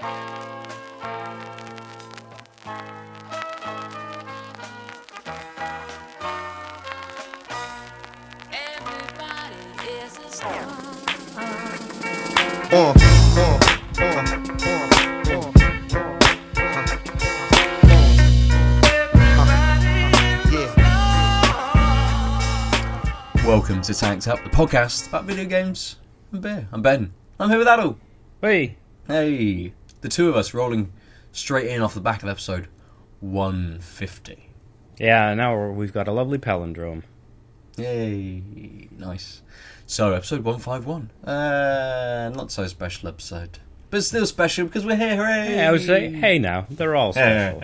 Uh, uh, uh, uh, uh. Welcome to Tanked Up, the podcast about video games and beer. I'm Ben. I'm here with Aadil. Hey, Hey, the two of us rolling straight in off the back of episode 150. yeah, now we've got a lovely palindrome. Yay, nice. So, episode 151. Uh, not so special episode. But still special because we're here, hooray! Yeah, I would say, hey now, they're all special.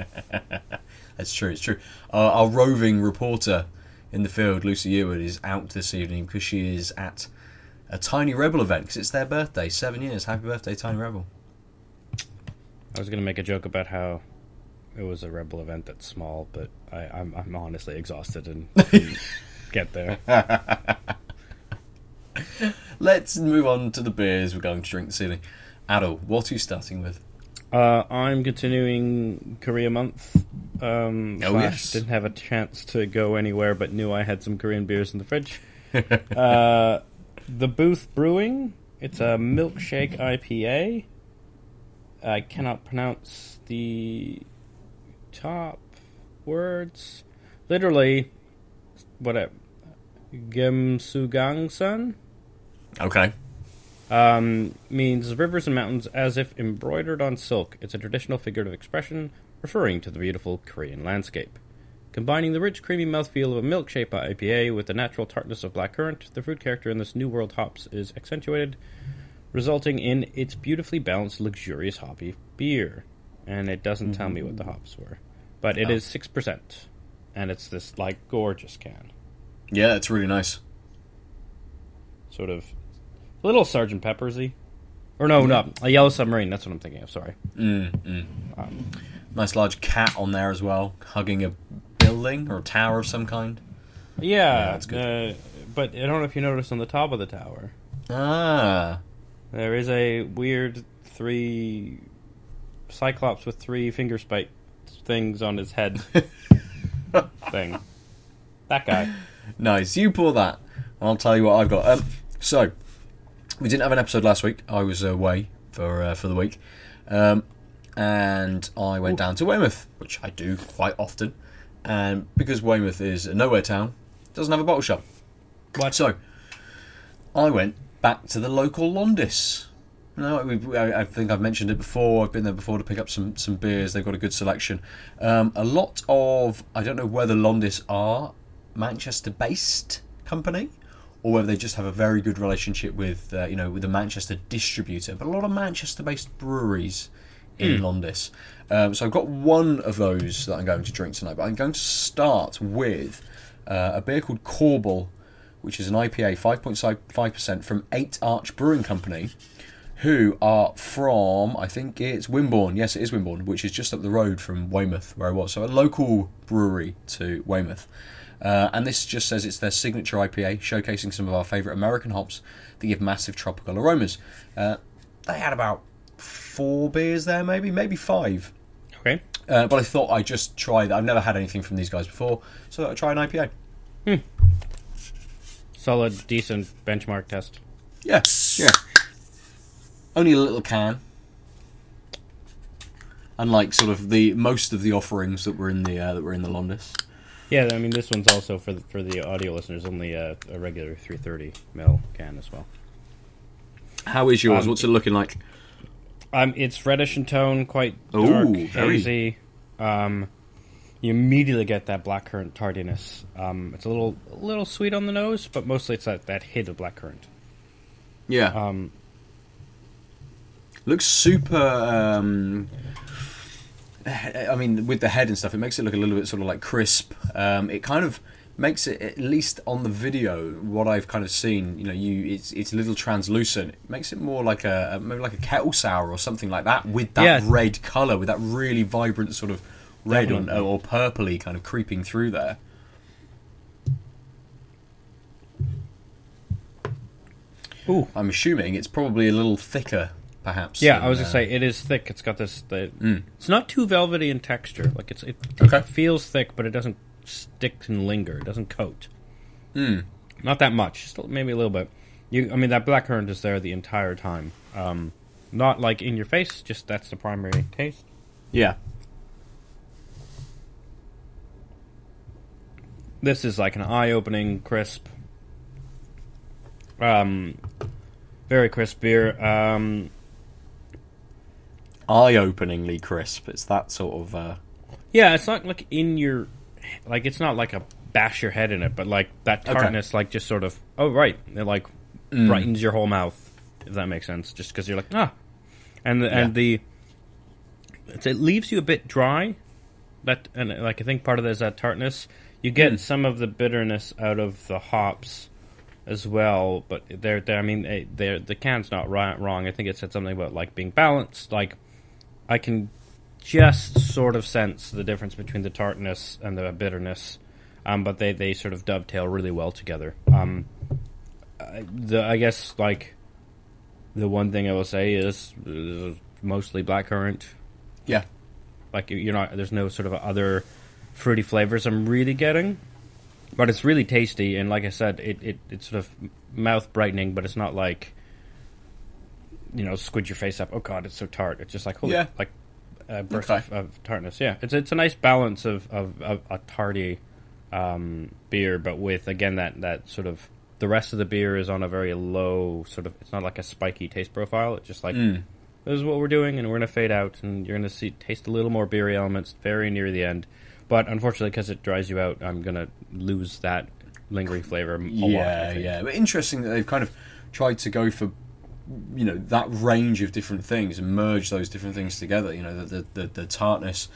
That's true, it's true. Uh, our roving reporter in the field, Lucy Eward, is out this evening because she is at a Tiny Rebel event because it's their birthday. Seven years. Happy birthday, Tiny Rebel. I was gonna make a joke about how it was a rebel event that's small, but I, I'm I'm honestly exhausted and get there. Let's move on to the beers we're going to drink this evening. Aadil, what are you starting with? Uh, I'm continuing Korea month. Um, Oh, yes. Didn't have a chance to go anywhere, but knew I had some Korean beers in the fridge. uh, the Booth Brewing. It's a milkshake IPA. I cannot pronounce the top words. Literally, what a Gemsugangsan Okay. um, means rivers and mountains as if embroidered on silk. It's a traditional figurative expression referring to the beautiful Korean landscape. Combining the rich, creamy mouthfeel of a milkshake IPA with the natural tartness of blackcurrant, the fruit character in this New World hops is accentuated, resulting in its beautifully balanced, luxurious hoppy beer. And it doesn't tell me what the hops were, but it Oh. is six percent, and it's this like gorgeous can, Yeah, it's really nice. sort of a little Sergeant Peppersy, or no, no, a Yellow Submarine. That's what I'm thinking of. Sorry. Nice large cat on there as well, hugging a building or a tower of some kind. Yeah, that's good. Uh, but I don't know if you noticed on the top of the tower, Ah. There is a weird three cyclops with three finger spike things on his head thing. That guy. Nice. You pour that. I'll tell you what I've got. Um, so, we didn't have an episode last week. I was away for uh, for the week, um, and I went down to Weymouth, which I do quite often. And because Weymouth is a nowhere town, doesn't have a bottle shop. What? So, I went back to the local Londis. No, I, I think I've mentioned it before. I've been there before to pick up some, some beers. They've got a good selection. Um, a lot of I don't know whether Londis are Manchester-based company or whether they just have a very good relationship with uh, you know with the Manchester distributor. But a lot of Manchester-based breweries in Londis. Um, so I've got one of those that I'm going to drink tonight. But I'm going to start with uh, a beer called Corbel, which is an IPA, 5.5% from Eight Arch Brewing Company, who are from, I think it's Wimborne. Yes, it is Wimborne, which is just up the road from Weymouth, where I was. So a local brewery to Weymouth. Uh, and this just says it's their signature IPA, showcasing some of our favourite American hops that give massive tropical aromas. Uh, they had about four beers there, maybe, maybe five. Okay. Uh, but I thought I'd just try that. I've never had anything from these guys before, so I'd try an IPA. Solid, decent benchmark test. Yeah, yeah. Only a little can. Unlike sort of the most of the offerings that were in the uh, that were in the Londis. Yeah, I mean this one's also for the, for the audio listeners only a, a regular 330 ml can as well. How is yours? Um, What's it looking like? Um, it's reddish in tone, quite Ooh, dark, very. hazy. Um, you immediately get that blackcurrant tardiness. Um, it's a little, a little sweet on the nose, but mostly it's that, that hit of blackcurrant. Yeah, Um, looks super. Um, I mean, with the head and stuff, it makes it look a little bit sort of like crisp. Um, it kind of makes it, at least on the video, what I've kind of seen. You know, you it's it's a little translucent. It makes it more like a a- maybe like a kettle sour or something like that with that Yeah. red color, with that really vibrant sort of red or, or purpley kind of creeping through there. ooh, I'm assuming it's probably a little thicker perhaps. Yeah, than, I was uh, gonna say it is thick. It's got this. The, Mm. It's not too velvety in texture. Like it's it, Okay. it feels thick, but it doesn't stick and linger. It doesn't coat. Hmm. Not that much. Just maybe a little bit. You, I mean, that black currant is there the entire time. Um, not like in your face. Just that's the primary taste. Yeah. This is like an eye-opening, crisp, um, very crisp beer. Um, Eye-openingly crisp. It's that sort of. Uh, Yeah, it's not like in your, like it's not like a bash your head in it, but like that Okay. tartness, like just sort of, oh right, it like brightens your whole mouth, if that makes sense. Just because you're like ah, and the, Yeah. and the, it leaves you a bit dry. That and like I think part of that is that tartness. You get some of the bitterness out of the hops as well, but they're, they're I mean eh, they're, the can's not right, wrong. I think it said something about like being balanced. Like I can just sort of sense the difference between the tartness and the bitterness, um, but they, they sort of dovetail really well together. Um, I- the I guess like the one thing I will say is uh, mostly blackcurrant. yeah. Like you're not there's no sort of other fruity flavors I'm really getting, but it's really tasty and like I said, it, it it's sort of mouth brightening, but it's not like you know squid your face up. Oh god, it's so tart. It's just like holy Yeah. like a burst Okay. of, of tartness. Yeah, it's it's a nice balance of of, of a tarty um, beer, but with again that that sort of the rest of the beer is on a very low sort of. It's not like a spiky taste profile. It's just like Mm. this is what we're doing, and we're gonna fade out, and you're gonna see taste a little more beery elements very near the end. But unfortunately, because it dries you out, I'm gonna lose that lingering flavor a lot. Yeah, yeah. But interesting that they've kind of tried to go for, you know, that range of different things and merge those different things together. You know, the the, the, the tartness,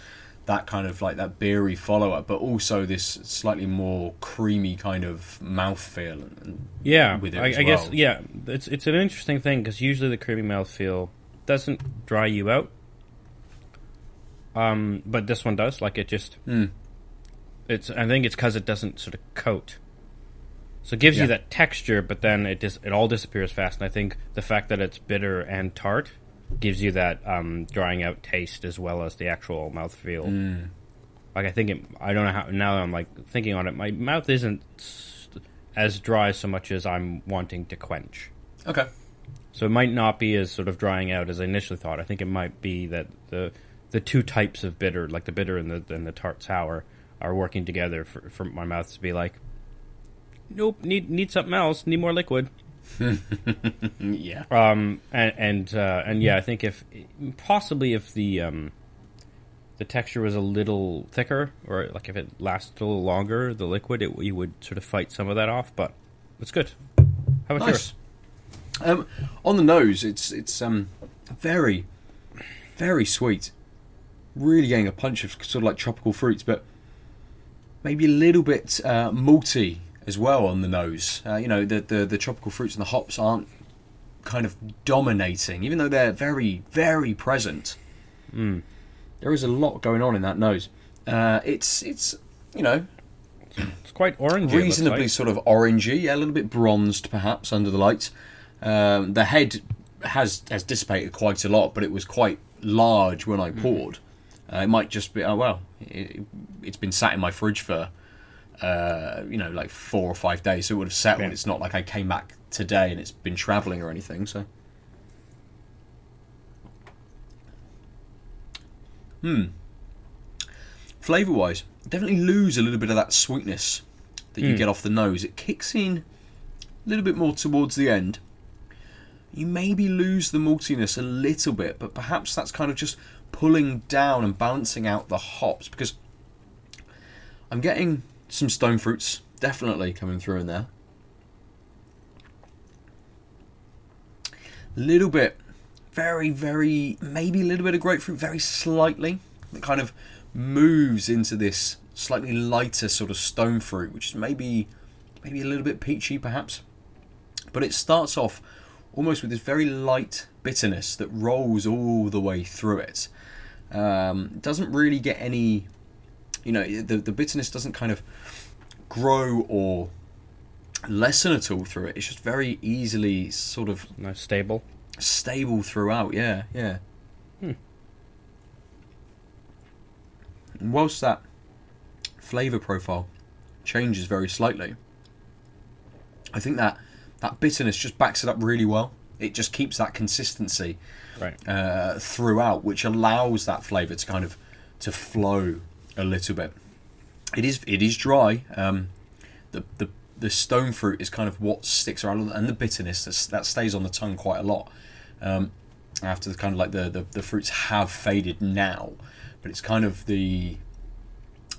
that kind of like that beery follow up, but also this slightly more creamy kind of mouthfeel. And, Yeah, with it I, I guess yeah. It's it's an interesting thing because usually the creamy mouthfeel doesn't dry you out. Um, but this one does. Like it just, Mm. it's. I think it's because it doesn't sort of coat. So it gives Yeah. you that texture, but then it just it all disappears fast. And I think the fact that it's bitter and tart gives you that um, drying out taste as well as the actual mouthfeel. Mm. Like I think it. I don't know how. Now I'm like thinking on it. My mouth isn't as dry so much as I'm wanting to quench. Okay. So it might not be as sort of drying out as I initially thought. I think it might be that the the two types of bitter, like the bitter and the and the tart sour, are working together for, for my mouth to be like, nope, need need something else, need more liquid. Yeah. Um, and and uh, and yeah, I think if possibly if the um, the texture was a little thicker, or like if it lasted a little longer, the liquid, it you would sort of fight some of that off. But it's good. How about Nice. yours? Um, on the nose, it's it's um very, very sweet. Really getting a punch of sort of like tropical fruits, but maybe a little bit uh, malty as well on the nose. Uh, you know, the, the the tropical fruits and the hops aren't kind of dominating, even though they're very very present. Mm. There is a lot going on in that nose. Uh, it's it's you know It's quite orangey. reasonably like. sort of orangey, yeah, a little bit bronzed perhaps under the lights. Um, the head has has dissipated quite a lot, but it was quite large when I poured. Uh, it might just be oh well, it, it's been sat in my fridge for uh, you know like four or five days, so it would have settled. Yeah. It's not like I came back today and it's been travelling or anything. So, hmm, flavour wise, definitely lose a little bit of that sweetness that you Hmm. get off the nose. It kicks in a little bit more towards the end. You maybe lose the maltiness a little bit, but perhaps that's kind of just pulling down and balancing out the hops because I'm getting some stone fruits definitely coming through in there. A little bit, very, very, maybe a little bit of grapefruit, very slightly. That kind of moves into this slightly lighter sort of stone fruit, which is maybe, maybe a little bit peachy perhaps. But it starts off almost with this very light bitterness that rolls all the way through it. Um, doesn't really get any, you know, the, the bitterness doesn't kind of grow or lessen at all through it. It's just very easily sort of nice stable. Stable throughout, yeah, yeah. Hmm. Whilst that flavour profile changes very slightly, I think that that bitterness just backs it up really well. It just keeps that consistency Uh, throughout, which allows that flavour to kind of to flow a little bit. It is it is dry. Um, the the the stone fruit is kind of what sticks around, and the bitterness that's, that stays on the tongue quite a lot. Um, after the kind of like the, the the fruits have faded now, but it's kind of the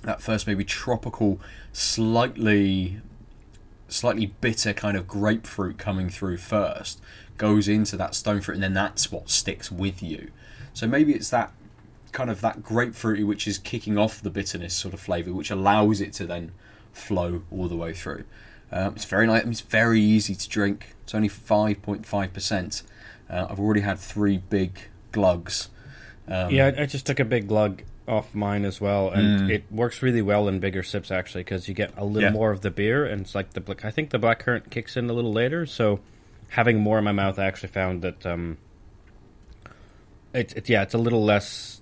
that first maybe tropical, slightly slightly bitter kind of grapefruit coming through first goes into that stone fruit and then that's what sticks with you so maybe it's that kind of that grapefruity which is kicking off the bitterness sort of flavor which allows it to then flow all the way through um, it's very nice it's very easy to drink it's only 5.5% uh, i've already had three big glugs um, Yeah, I just took a big glug off mine as well, and Mm. it works really well in bigger sips actually because you get a little Yeah. more of the beer, and it's like the black. I think the black currant kicks in a little later, so having more in my mouth, I actually found that um, it's it, yeah, it's a little less.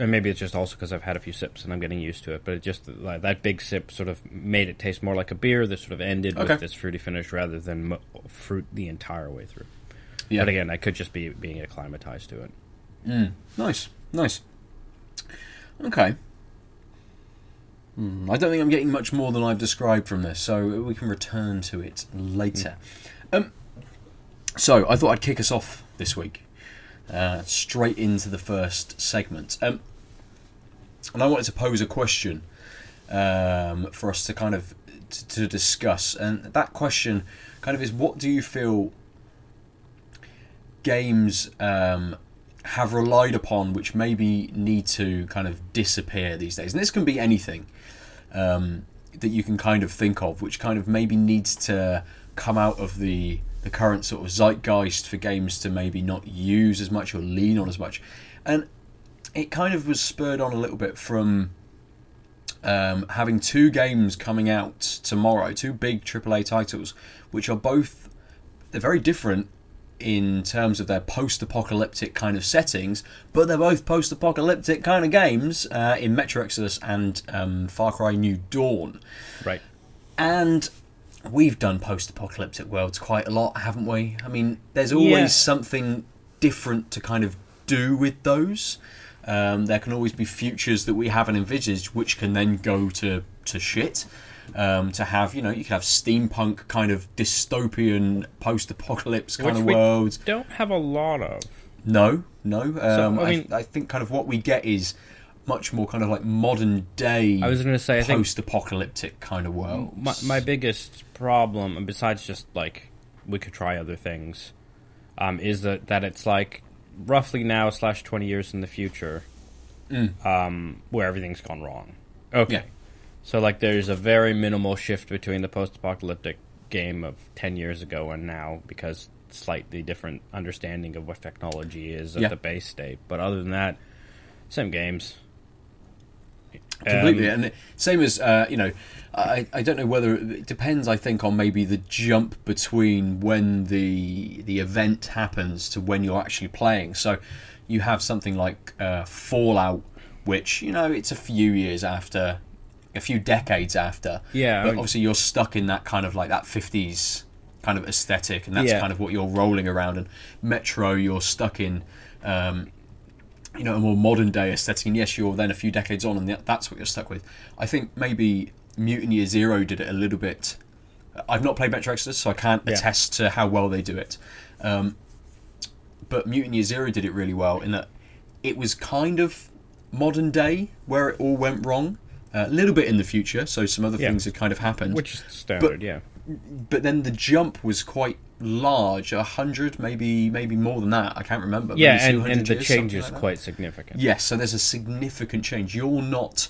And maybe it's just also because I've had a few sips and I'm getting used to it. But it just like that big sip sort of made it taste more like a beer. That sort of ended Okay. with this fruity finish rather than mo- fruit the entire way through. yeah. But again, I could just be being acclimatized to it. Nice, nice. Okay. Hmm, I don't think I'm getting much more than I've described from this, so we can return to it later. Um, so I thought I'd kick us off this week, uh, straight into the first segment. Um, and I wanted to pose a question um, for us to kind of t- to discuss, and that question kind of is: What do you feel games um, have relied upon, which maybe need to kind of disappear these days? And this can be anything um, that you can kind of think of, which kind of maybe needs to come out of the the current sort of zeitgeist for games to maybe not use as much or lean on as much, and it kind of was spurred on a little bit from um, having two games coming out tomorrow, two big AAA titles, which are both they're very different in terms of their post-apocalyptic kind of settings, but they're both post-apocalyptic kind of games uh, in Metro Exodus and um, Far Cry New Dawn. Right. And we've done post-apocalyptic worlds quite a lot, haven't we? I mean, there's always Yeah. something different to kind of do with those. Um, there can always be futures that we haven't envisaged, which can then go to to shit. Um, to have, you know, you could have steampunk kind of dystopian post-apocalypse kind Which of worlds. Don't have a lot of. No, no. Um, I I, mean- I think kind of what we get is much more kind of like modern day. I was going to say, I think post-apocalyptic kind of world. my, my biggest problem, and besides just like we could try other things, um, is that that it's like roughly now slash twenty years in the future, um, where everything's gone wrong. Okay, Yeah. so like there's a very minimal shift between the post-apocalyptic game of ten years ago and now because slightly different understanding of what technology is at Yeah. the base state. But other than that, same games. Completely Um, and same as uh, you know I, I don't know whether it depends i think on maybe the jump between when the the event happens to when you're actually playing. So you have something like uh, fallout which you know it's a few years after a few decades after. Yeah, I but mean- obviously you're stuck in that kind of like that 50s kind of aesthetic and that's Yeah. kind of what you're rolling around. And metro you're stuck in um, you know, a more modern day aesthetic. And yes, you're then a few decades on, and that's what you're stuck with. I think maybe Mutant Year Zero did it a little bit. I've not played Metro Exodus, so I can't Yeah. attest to how well they do it. Um, but Mutant Year Zero did it really well in that it was kind of modern day where it all went wrong. A little bit in the future, so some other Yeah. things had kind of happened which is standard, yeah. but then the jump was quite large a hundred maybe maybe more than that. I can't remember Yeah, maybe and, 200 and the years, change is like quite significant. yes so there's a significant change. You're not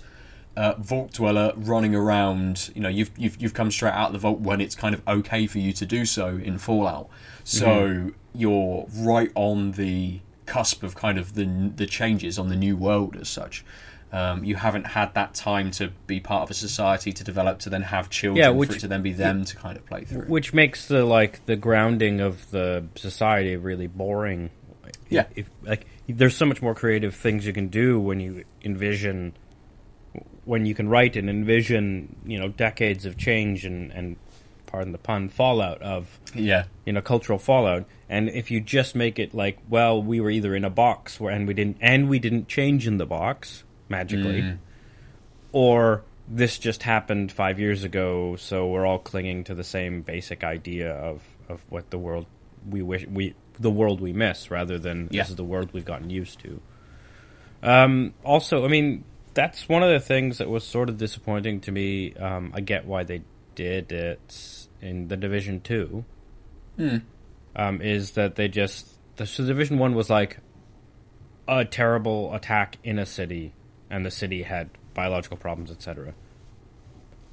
uh, vault dweller running around you know you've, you've you've come straight out of the vault when it's kind of okay for you to do so in fallout. So Mm-hmm. you're right on the cusp of kind of the the changes on the new world as such Um, you haven't had that time to be part of a society to develop to then have children Yeah, which- to then be them to kind of play through. which makes the like the grounding of the society really boring. Yeah. if like there's so much more creative things you can do when you envision when you can write and envision you know decades of change and and pardon the pun fallout of yeah, you know cultural fallout and if you just make it like well we were either in a box where and we didn't and we didn't change in the box magically. Or this just happened 5 years ago so we're all clinging to the same basic idea of of what the world we wish we the world we miss rather than Yeah. this is the world we've gotten used to. Um also i mean that's one of the things that was sort of disappointing to me. Um i get why they did it in the division 2 um, is that they just the so Division One was like a terrible attack in a city, and the city had biological problems, etc.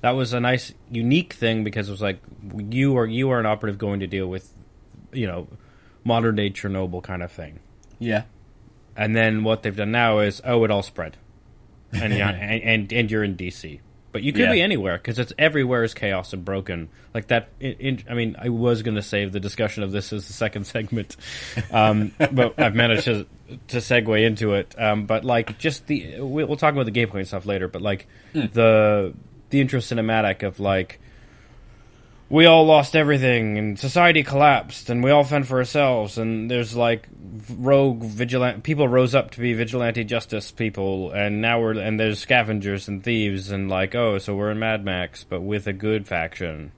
That was a nice, unique thing because it was like you are you are an operative going to deal with, you know, modern day Chernobyl kind of thing. yeah, And then what they've done now is, oh, it all spread, and yeah, and, and and you're in DC, but you could Yeah. be anywhere because it's everywhere is chaos and broken. Like that. I mean, I was going to save the discussion of this as the second segment, um, but I've managed to to segue into it. Um, but like, just the we'll, we'll talk about the gameplay and stuff later. But like the the intro cinematic of like we all lost everything and society collapsed and we all fend for ourselves and there's like rogue vigilant people rose up to be vigilante justice people and now we're and there's scavengers and thieves and like oh so we're in Mad Max but with a good faction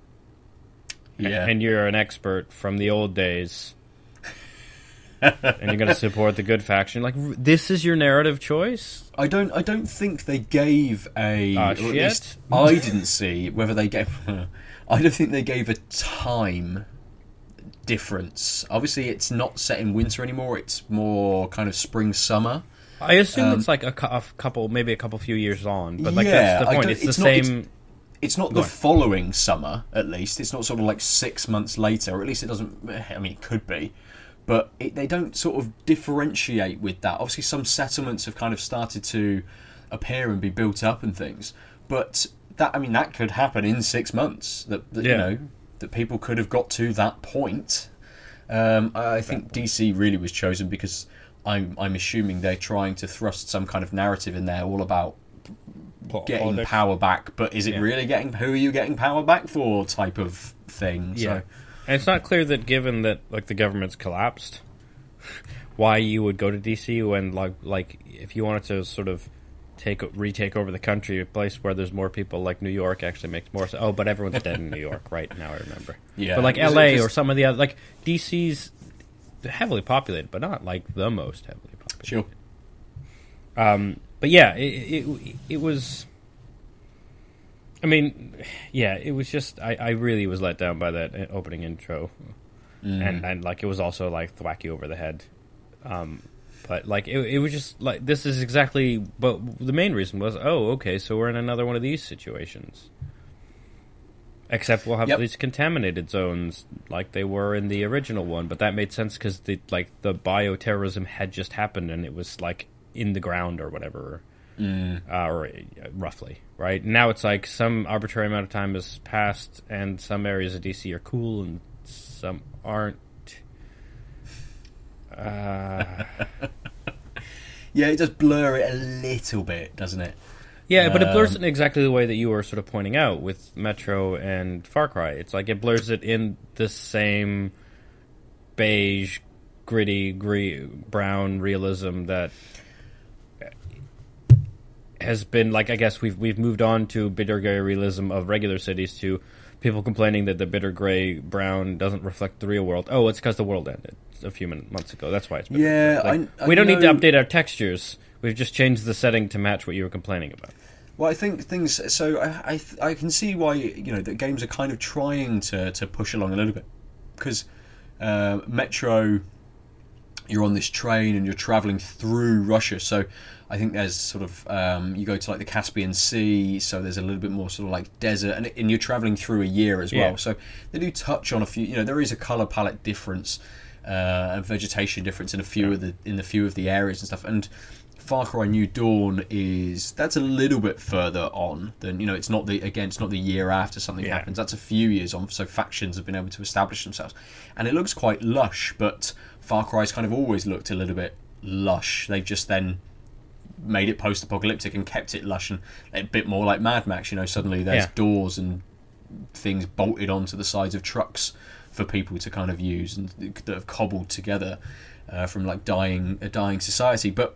yeah. and you're an expert from the old days and you're going to support the good faction like this is your narrative choice I don't. I don't think they gave a. At shit. least I didn't see whether they gave. I don't think they gave a time difference. Obviously, it's not set in winter anymore. It's more kind of spring summer. I assume Um, it's like a, cou- a couple maybe a couple few years on but like Yeah, that's the point don't- it's the it's not- it's- same It's not Go the on. following summer, at least. It's not sort of like six months later, or at least it doesn't. I mean, it could be, but it, they don't sort of differentiate with that. Obviously, some settlements have kind of started to appear and be built up and things, but that I mean, that could happen in six months. That, that you know that people could have got to that point. Um, I think DC really was chosen because I'm I'm assuming they're trying to thrust some kind of narrative in there, all about getting power back, but is it Yeah. really getting who are you getting power back for type of thing? Yeah, So and it's not clear that given that like the government's collapsed, why you would go to DC when like like if you wanted to sort of take retake over the country, a place where there's more people like New York actually makes more sense. Oh, but everyone's dead in New York, right now I remember. Yeah. but like L.A. just- or some of the other like DC's heavily populated, but not like the most heavily populated. sure. Um, but yeah, it, it it was. I mean, yeah, it was just I, I really was let down by that uh, opening intro, and and like it was also like wacky over the head, um, but like it it was just like this is exactly. But the main reason was oh okay so we're in another one of these situations. Except we'll have Yep. these contaminated zones like they were in the original one, but that made sense because the like the bioterrorism had just happened and it was like in the ground or whatever, uh, or uh, roughly right. Now it's like some arbitrary amount of time has passed, and some areas of DC are cool and some aren't. Uh, Yeah, it does blur it a little bit, doesn't it? Yeah, but it blurs Um, it in exactly the way that you were sort of pointing out with Metro and Far Cry. It's like it blurs it in the same beige, gritty, gre- brown realism that has been like I guess we've we've moved on to bitter gray realism of regular cities to people complaining that the bitter gray brown doesn't reflect the real world. Oh, it's because the world ended a few months ago. That's why it's bitter Yeah. Like, I- I we don't need to update our textures. We've just changed the setting to match what you were complaining about. Well, I think things. So I, I, I can see why you know that games are kind of trying to to push along a little bit because uh, Metro, you're on this train and you're traveling through Russia. So I think there's sort of um, you go to like the Caspian Sea, so there's a little bit more sort of like desert, and, and you're traveling through a year as well. Yeah. So they do touch on a few. You know, there is a color palette difference. uh, and vegetation difference in a few of the in the few of the areas and stuff. And Far Cry New Dawn is that's a little bit further on than you know. It's not the again, it's not the year after something Yeah. happens. That's a few years on. So factions have been able to establish themselves, and it looks quite lush. But Far Cry's kind of always looked a little bit lush. They've just then made it post-apocalyptic and kept it lush and a bit more like Mad Max. You know, suddenly there's Yeah. doors and things bolted onto the sides of trucks for people to kind of use and that have cobbled together uh, from like dying a dying society. But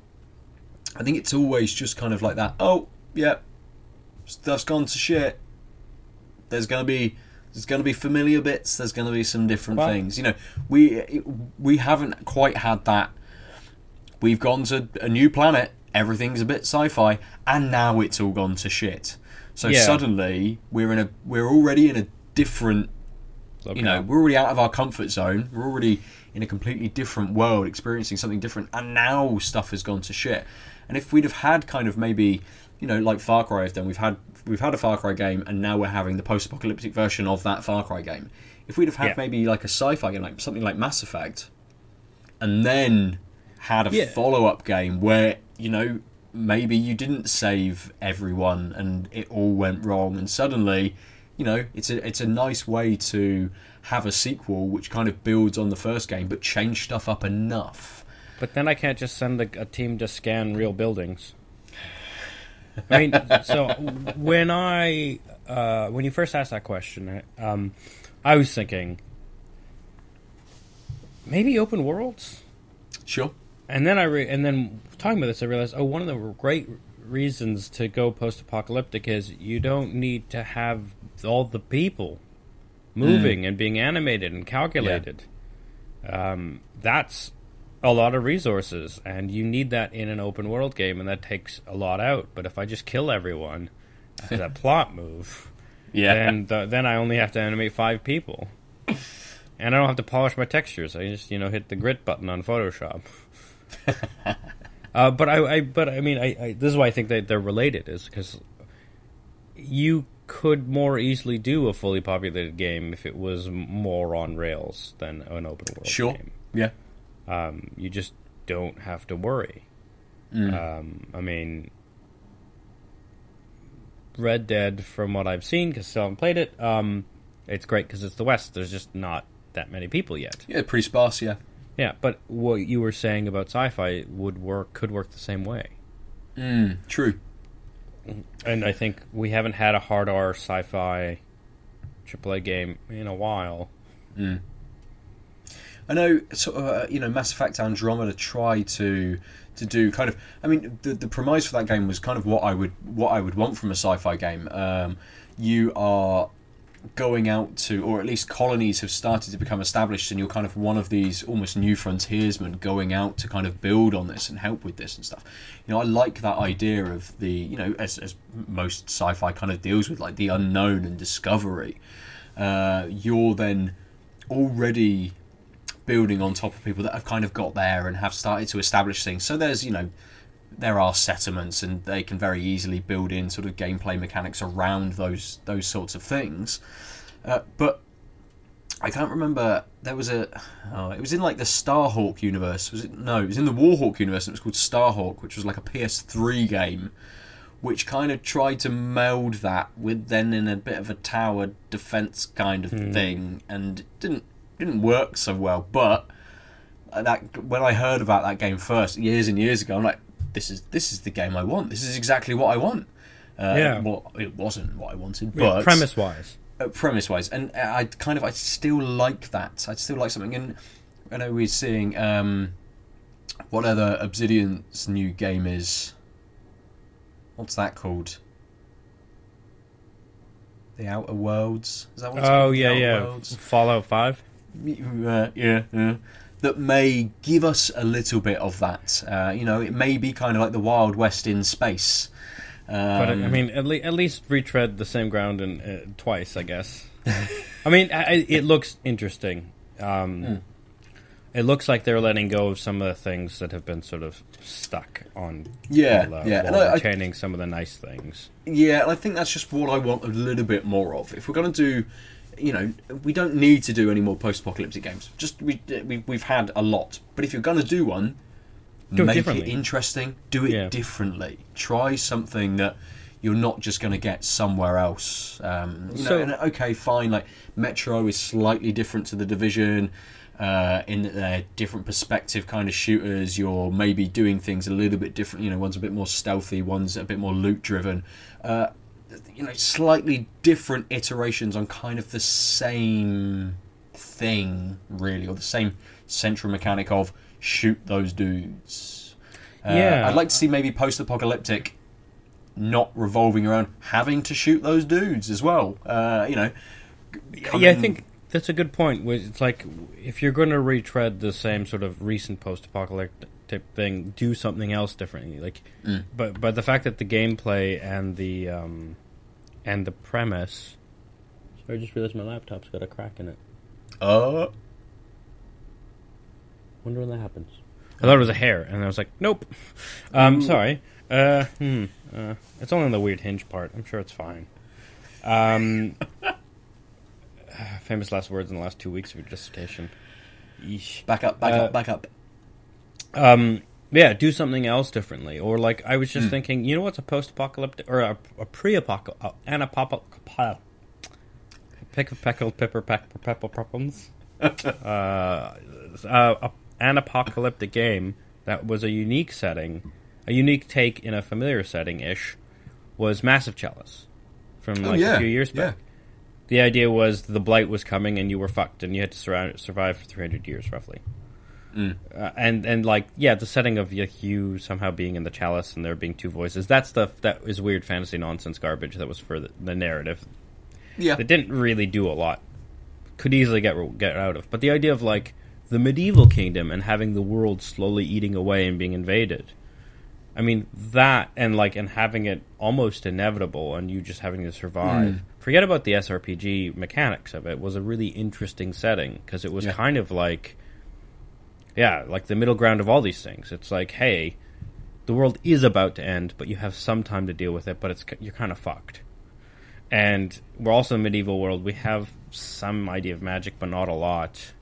I think it's always just kind of like that. Oh, yeah, stuff's gone to shit. There's gonna be there's gonna be familiar bits. There's gonna be some different Well- things. You know, we we haven't quite had that. We've gone to a new planet. Everything's a bit sci-fi, and now it's all gone to shit. So Yeah. suddenly we're in a we're already in a different Okay. you know, we're already out of our comfort zone. We're already in a completely different world, experiencing something different, and now stuff has gone to shit. And if we'd have had kind of maybe, you know, like Far Cry have done, we've had we've had a Far Cry game, and now we're having the post-apocalyptic version of that Far Cry game. If we'd have had Yeah. maybe like a sci-fi game, like something like Mass Effect, and then had a Yeah. follow-up game where you know maybe you didn't save everyone and it all went wrong, and suddenly you know, it's a it's a nice way to have a sequel which kind of builds on the first game but change stuff up enough. But then I can't just send a, a team to scan real buildings. I mean, so when I uh, when you first asked that question, um, I was thinking maybe open worlds, Sure. And then I re- and then talking about this, I realized oh, one of the great reasons to go post-apocalyptic is you don't need to have all the people moving and being animated and calculated. Um, that's a lot of resources, and you need that in an open world game, and that takes a lot out. But if I just kill everyone as a plot move, Yeah. then the, then I only have to animate five people, and I don't have to polish my textures. I just you know hit the grit button on Photoshop. uh, but I, I but I mean I, I this is why I think that they're related is because you could more easily do a fully populated game if it was more on rails than an open world sure. game. Yeah. Um, you just don't have to worry. Um, I mean, Red Dead, from what I've seen, because still haven't played it, um, it's great because it's the West. There's just not that many people yet. Yeah, pretty sparse, yeah. Yeah, but what you were saying about sci-fi would work, could work the same way. Mm, true. And I think we haven't had a hard R sci-fi AAA game in a while. I know, sort of, uh, you know, Mass Effect Andromeda tried to to do kind of. I mean, the the premise for that game was kind of what I would what I would want from a sci-fi game. Um, you are going out to, or at least colonies have started to become established, and you're kind of one of these almost new frontiersmen going out to kind of build on this and help with this and stuff. You know, I like that idea of the, you know, as, as most sci-fi kind of deals with, like the unknown and discovery. Uh, you're then already building on top of people that have kind of got there and have started to establish things. So there's, you know, there are settlements and they can very easily build in sort of gameplay mechanics around those those sorts of things. Uh, but I can't remember. There was a. Oh, it was in like the Starhawk universe. Was it? No, it was in the Warhawk universe. And it was called Starhawk, which was like a PS3 game, which kind of tried to meld that with then in a bit of a tower defense kind of thing, and didn't didn't work so well. But that when I heard about that game first years and years ago, I'm like, this is this is the game I want. This is exactly what I want. Uh, Yeah. Well, it wasn't what I wanted, but premise-wise. uh, premise-wise, and I kind of I still like that. I still like something, and I know we're seeing um, what other Obsidian's new game is. What's that called? The Outer Worlds. Is that what it's Oh called? Yeah, yeah. Worlds? Fallout Five. Uh, yeah, yeah. That may give us a little bit of that. Uh, you know, it may be kind of like the Wild West in space. Um, But I I mean, at, le- at least retread the same ground and uh, twice, I guess. I mean, I, I- it looks interesting. Um, Hmm. It looks like they're letting go of some of the things that have been sort of stuck on. Yeah, Fallout yeah, and I- I- retaining some of the nice things. Yeah, and I think that's just what I want a little bit more of. If we're going to do, you know, we don't need to do any more post-apocalyptic games. Just we, we we've had a lot. But if you're going to do one, Do it make it differently. interesting. Do it Yeah. differently. Try something that you're not just going to get somewhere else. Um, you know, So- and, okay, fine. Like Metro is slightly different to the Division. Uh, in that they're different perspective kind of shooters, you're maybe doing things a little bit different. You know, one's a bit more stealthy, one's a bit more loot driven. Uh, you know, slightly different iterations on kind of the same thing, really, or the same central mechanic of shoot those dudes. Uh, Yeah. I'd like to see maybe post-apocalyptic not revolving around having to shoot those dudes as well. Uh, you know, come yeah, I think that's a good point. It's like if you're going to retread the same sort of recent post-apocalyptic thing, do something else differently. Like, Mm. but but the fact that the gameplay and the um, and the premise. Sorry, I just realized my laptop's got a crack in it. Uh, Wonder when that happens. I thought it was a hair, and I was like, nope. Um, sorry. Uh, hmm. Uh, it's only on the weird hinge part. I'm sure it's fine. Um, famous last words in the last two weeks of your dissertation. Yeesh. back up, back Uh, up, back up. Um, yeah, do something else differently. Or like, I was just Hmm. thinking, you know what's a post-apocalyptic or a, a pre-apocalyptic, uh, an apocalyptic, pick a peckled pepper pepper pepper peppums. uh, uh, an apocalyptic game that was a unique setting, a unique take in a familiar setting ish, was Massive Chalice from Oh, like yeah, a few years yeah. back. The idea was the blight was coming and you were fucked and you had to surround, survive for 300 years roughly. Mm. Uh, and and like yeah, the setting of you somehow being in the chalice and there being two voices. That stuff that is weird fantasy nonsense garbage. That was for the, the narrative. Yeah, That didn't really do a lot. Could easily get get out of. But the idea of like the medieval kingdom and having the world slowly eating away and being invaded. I mean that and like and having it almost inevitable and you just having to survive. Forget about the SRPG mechanics of it. Was a really interesting setting because it was Yeah. kind of like yeah, like the middle ground of all these things. It's like, hey, the world is about to end, but you have some time to deal with it, but it's you're kind of fucked. And we're also in a medieval world. We have some idea of magic, but not a lot.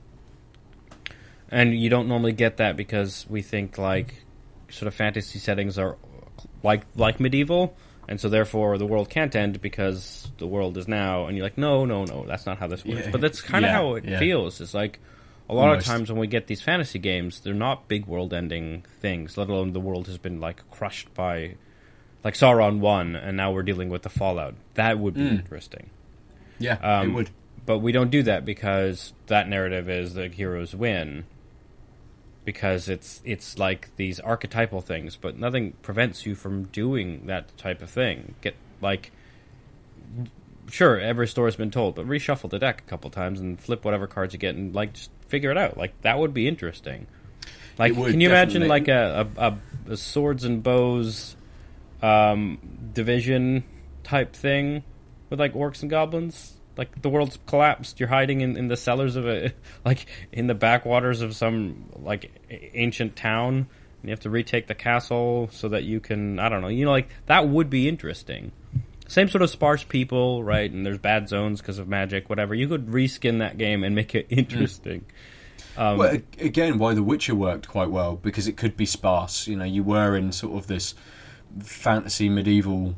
And you don't normally get that because we think like sort of fantasy settings are like like medieval, and so therefore the world can't end because the world is now. And you're like, no, no, no, that's not how this works. Yeah. But that's kind of Yeah, how it yeah. feels. It's like a lot Almost. of times when we get these fantasy games, they're not big world ending things. Let alone the world has been like crushed by like Sauron won, and now we're dealing with the fallout. That would be interesting. yeah, Um, it would. But we don't do that because that narrative is the heroes win. Because it's it's like these archetypal things, but nothing prevents you from doing that type of thing. Get like, sure, every story's been told, but reshuffle the deck a couple times and flip whatever cards you get, and like just figure it out. Like that would be interesting. Like, can you imagine like a, a, a, a swords and bows um, division type thing with like orcs and goblins. Like the world's collapsed, you're hiding in, in the cellars of a like in the backwaters of some like ancient town, and you have to retake the castle so that you can I don't know, you know, like that would be interesting. Same sort of sparse people, right? And there's bad zones because of magic, whatever. You could reskin that game and make it interesting. Um, well, again, why The Witcher worked quite well because it could be sparse. You know, you were in sort of this fantasy medieval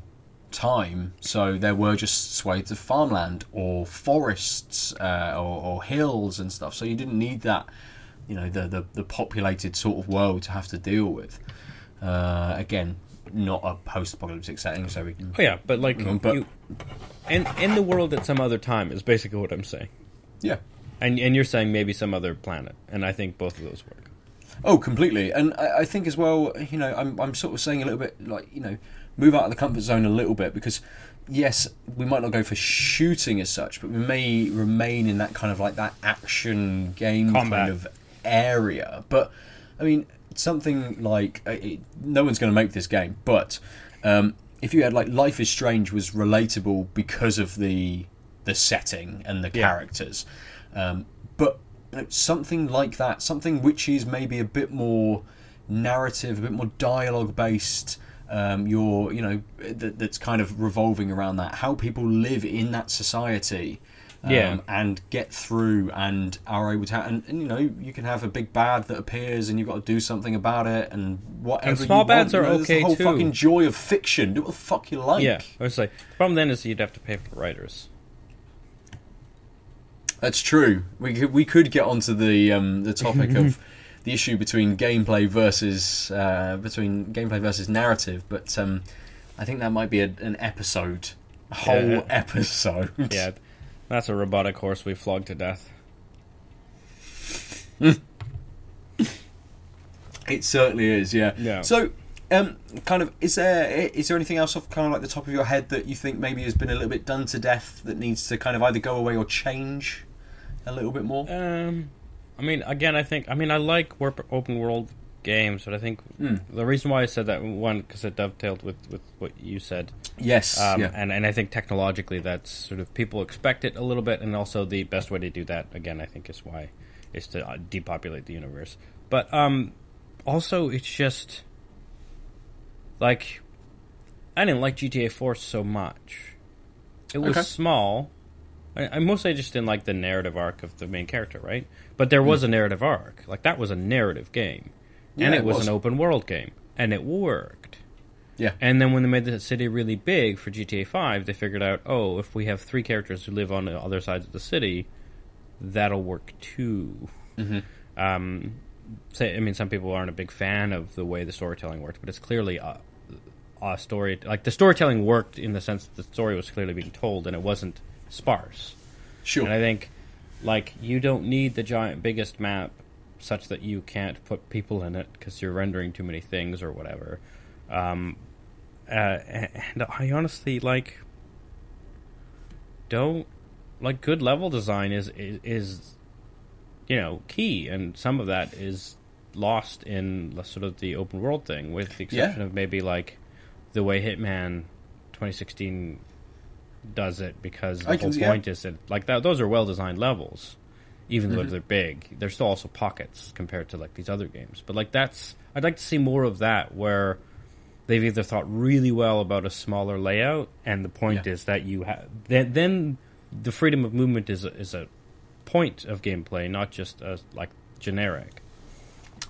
time, so there were just swathes of farmland or forests uh, or, or hills and stuff. So you didn't need that, you know, the the, the populated sort of world to have to deal with. Uh, again, not a post-apocalyptic setting, so we can. oh yeah, but like Mm, but- you, in in the world at some other time is basically what I'm saying. Yeah. And and you're saying maybe some other planet, and I think both of those work. Oh, completely. And I, I think as well, you know, I'm, I'm sort of saying a little bit like, you know, move out of the comfort zone a little bit because, yes, we might not go for shooting as such, but we may remain in that kind of like that action game Combat. kind of area. But, I mean, something like, uh, it, no one's going to make this game, but um, if you had like Life is Strange was relatable because of the the setting and the Yeah. characters. Um, but you know, something like that, something which is maybe a bit more narrative, a bit more dialogue based. Um, your, you know, that, that's kind of revolving around that, how people live in that society. Um, Yeah. and get through and are able to ha- and, and you know you can have a big bad that appears and you've got to do something about it and whatever And small bads want, are you know, okay, the whole too. fucking joy of fiction do what the fuck you like Yeah, I was like, the problem then is you'd have to pay for the writers. That's true. We could, we could get onto the um, the topic of the issue between gameplay versus uh, between gameplay versus narrative, but um, I think that might be a, an episode, a whole Yeah. episode. Yeah, that's a robotic horse we flogged to death. It certainly is. Yeah. Yeah. So. Um, kind of, is there is there anything else off kind of like the top of your head that you think maybe has been a little bit done to death that needs to kind of either go away or change a little bit more? Um, I mean, again, I think, I mean, I like open world games, but I think Hmm. the reason why I said that one because it dovetailed with with what you said. Yes. Um, yeah. and, and I think technologically that's sort of people expect it a little bit, and also the best way to do that, again, I think is why is to uh, depopulate the universe. But um, also, it's just like I didn't like GTA 4 so much. It was Okay. small. I, I mostly just didn't like the narrative arc of the main character, right? But there was a narrative arc. Like that was a narrative game, and it, it was, was. an open world game, and it worked. yeah. And then when they made the city really big for GTA 5, they figured out, oh, if we have three characters who live on the other sides of the city, that'll work too. Mm-hmm. Um, say, I mean, some people aren't a big fan of the way the storytelling worked, but it's clearly a, a story. Like the storytelling worked in the sense that the story was clearly being told, and it wasn't sparse. Sure. And I think, like, you don't need the giant biggest map such that you can't put people in it because you're rendering too many things or whatever. Um, uh, and I honestly like don't like good level design is, is is you know key, and some of that is lost in sort of the open world thing, with the exception Yeah. of maybe like the way Hitman 2016 does it, because the I can whole yeah. point is that like that, those are well designed levels, even Mm-hmm. though they're big. they're still also pockets compared to like these other games, but like that's I'd like to see more of that where they've either thought really well about a smaller layout, and the point Yeah. is that you have then then the freedom of movement is a, is a point of gameplay, not just a like generic.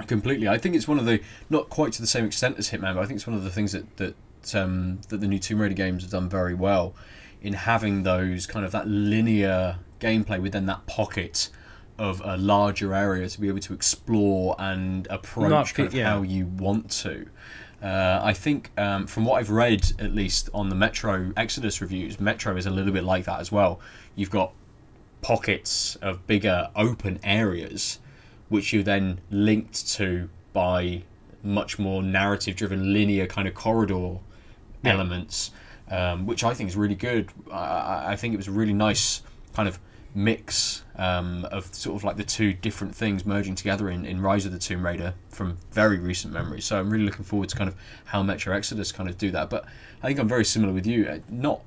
Completely. I think it's one of the not quite to the same extent as Hitman, but I think it's one of the things that that um, that the new Tomb Raider games have done very well in having those kind of that linear gameplay within that pocket of a larger area to be able to explore and approach Not kind of yeah. how you want to. Uh, I think um, from what I've read, at least on the Metro Exodus reviews, Metro is a little bit like that as well. You've got pockets of bigger open areas which you're then linked to by much more narrative driven linear kind of corridor elements um, which I think is really good I- I, I think it was a really nice kind of mix um, of sort of like the two different things merging together in, in Rise of the Tomb Raider from very recent memory so I'm really looking forward to kind of how Metro Exodus kind of do that but I think I'm very similar with you Uh, not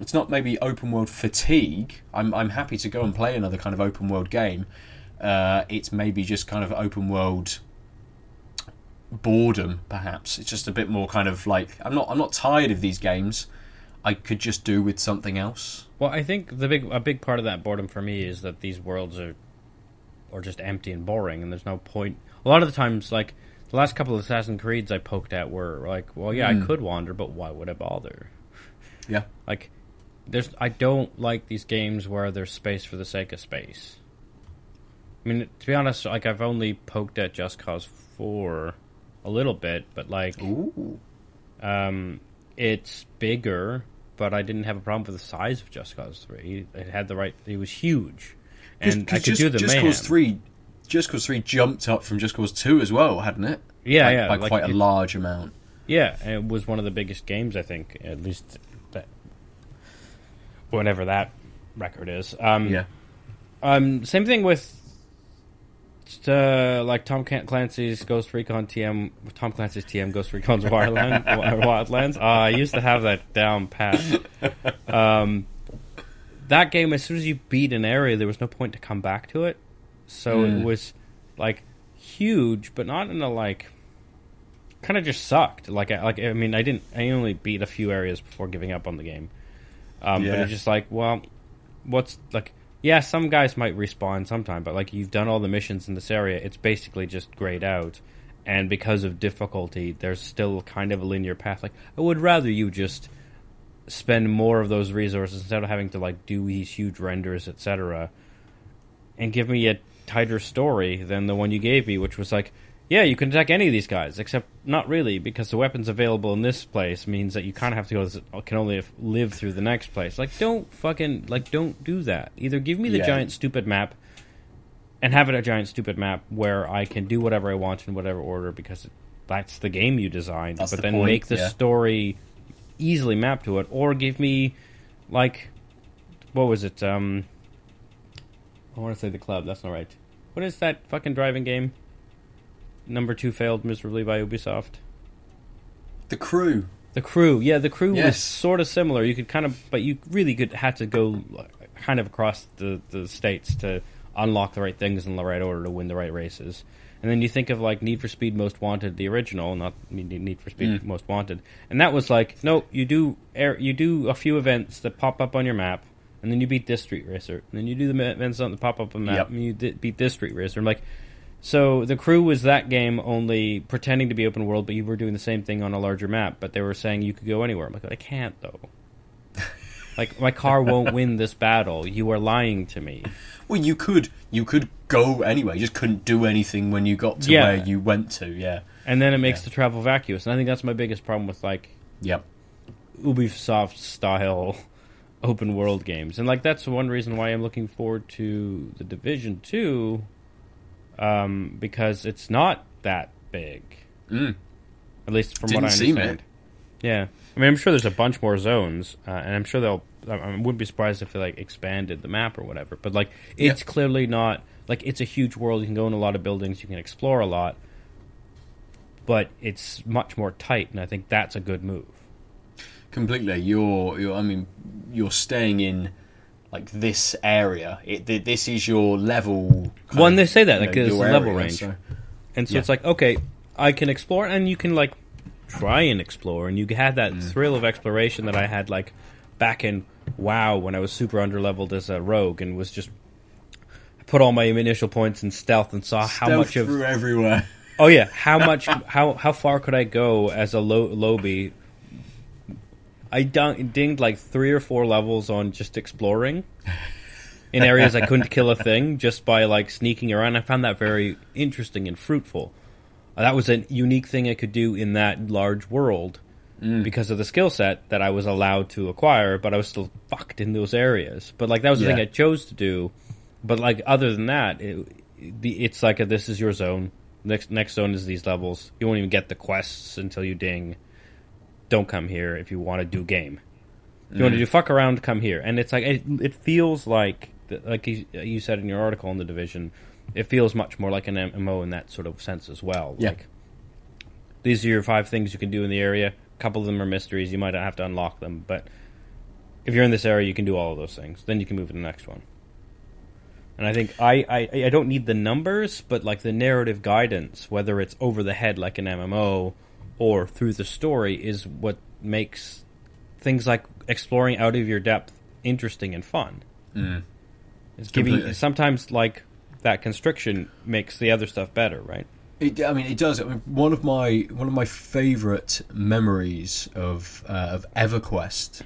it's not maybe open world fatigue. I'm I'm happy to go and play another kind of open world game. Uh, it's maybe just kind of open world boredom, perhaps. It's just a bit more kind of like I'm not I'm not tired of these games. I could just do with something else. Well, I think the big a big part of that boredom for me is that these worlds are are just empty and boring, and there's no point. A lot of the times, like the last couple of Assassin's Creeds I poked at were like, well, yeah, I Mm. could wander, but why would I bother? Yeah. Like, there's I don't like these games where there's space for the sake of space. I mean, to be honest, like I've only poked at Just Cause Four a little bit, but like, Ooh. um, it's bigger, but I didn't have a problem with the size of Just Cause Three. It had the right; it was huge, and I could just, do the Just man. Cause three, Just Cause three jumped up from Just Cause two as well, hadn't it? Yeah, By- yeah, by like quite a large amount. Yeah, it was one of the biggest games, I think, at least that whatever that record is. Um, Yeah. Um, same thing with uh, like Tom Clancy's Ghost Recon TM, Tom Clancy's TM Ghost Recon's Wildland, Wildlands. Uh, I used to have that down pat. Um, that game, as soon as you beat an area, there was no point to come back to it. So Mm. it was like huge, but not in a like. Kind of just sucked. Like, I, like I mean, I didn't. I only beat a few areas before giving up on the game. Um, But it's just like, well, what's like yeah, some guys might respawn sometime, but like you've done all the missions in this area, it's basically just grayed out. And because of difficulty, there's still kind of a linear path. Like I would rather you just spend more of those resources instead of having to like do these huge renders, etc. And give me a tighter story than the one you gave me, which was like, yeah, you can attack any of these guys, except not really, because the weapons available in this place means that you kind of have to go. to- Can only live through the next place. Like, don't fucking like, don't do that. Either give me the Yeah. giant stupid map, and have it a giant stupid map where I can do whatever I want in whatever order, because that's the game you designed. That's but the then point, make the yeah. story easily mapped to it, or give me like, what was it? Um, I want to say the club. That's not right. What is that fucking driving game? Number two failed miserably by Ubisoft. The crew. The crew, yeah, the crew was sort of similar. You could kind of, but you really could had to go kind of across the the states to unlock the right things in the right order to win the right races. And then you think of like Need for Speed Most Wanted, the original, not Need for Speed mm. Most Wanted, and that was like, no, you do air, you do a few events that pop up on your map, and then you beat this street racer, and then you do the events that pop up on the map, Yep. and you di- beat this street racer. I'm like, so the crew was that game only pretending to be open world, but you were doing the same thing on a larger map. But they were saying you could go anywhere. I'm like, I can't though. like my car won't win this battle. You are lying to me. Well, you could you could go anywhere. You just couldn't do anything when you got to Yeah. where you went to. Yeah. And then it makes Yeah. the travel vacuous. And I think that's my biggest problem with like Yep. Ubisoft style open world games. And like that's one reason why I'm looking forward to the Division 2 um, because it's not that big. Mm. At least from Didn't what I understand. Yeah. I mean, I'm sure there's a bunch more zones, uh, and I'm sure they'll. I, I wouldn't be surprised if they like expanded the map or whatever. But like, it's Yeah. clearly not like it's a huge world. You can go in a lot of buildings. You can explore a lot, but it's much more tight, and I think that's a good move. Completely. You're you're. I mean, you're staying in like this area. It, th- this is your level. kind Well, and of, they say that, like, know, it's the level range. so- And so Yeah. it's like, okay, I can explore, and you can like try and explore, and you had that Mm. thrill of exploration that I had like back in WoW when I was super underleveled as a rogue and was just I put all my initial points in stealth and saw how Stealth much of everywhere. oh yeah how much how how far could I go as a low lobby. I dun- dinged like three or four levels on just exploring in areas I couldn't kill a thing just by like sneaking around. I found that very interesting and fruitful. That was a unique thing I could do in that large world mm. because of the skill set that I was allowed to acquire, but I was still fucked in those areas. But like that was the Yeah. thing I chose to do. But like other than that, it, the- it's like a, this is your zone. Next next zone is these levels. You won't even get the quests until you ding. Don't come here if you want to do game. If you want to mm. do fuck around, come here. And it's like it, it feels like like you, you said in your article on the division, it feels much more like an MMO in that sort of sense as well. Yeah. Like these are your five things you can do in the area. A couple of them are mysteries. You might have to unlock them, but if you're in this area, you can do all of those things. Then you can move to the next one. And I think I, I, I don't need the numbers, but like the narrative guidance, whether it's over the head like an MMO or through the story, is what makes things like exploring out of your depth interesting and fun. Mm. It's giving Completely. sometimes like that constriction makes the other stuff better, right? It, I mean, it does. I mean, one of my one of my favourite memories of uh, of EverQuest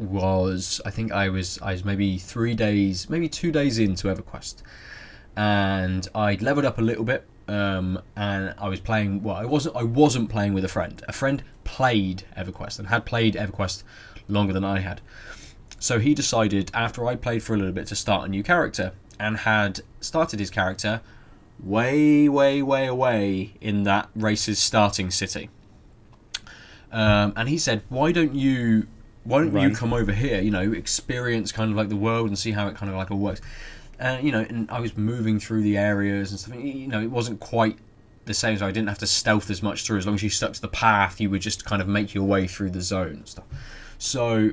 was I think I was I was maybe three days, maybe two days into EverQuest, and I'd leveled up a little bit, um, and I was playing. Well, I wasn't. I wasn't playing with a friend. A friend played EverQuest and had played EverQuest longer than I had. So he decided after I played for a little bit to start a new character, and had started his character way, way, way away in that race's starting city. Um, and he said, "Why don't you, why don't you come over here? You know, experience kind of like the world and see how it kind of like all works." And you know, and I was moving through the areas and stuff. and, You know, it wasn't quite the same, so I didn't have to stealth as much through. As long as you stuck to the path, you would just kind of make your way through the zone and stuff. So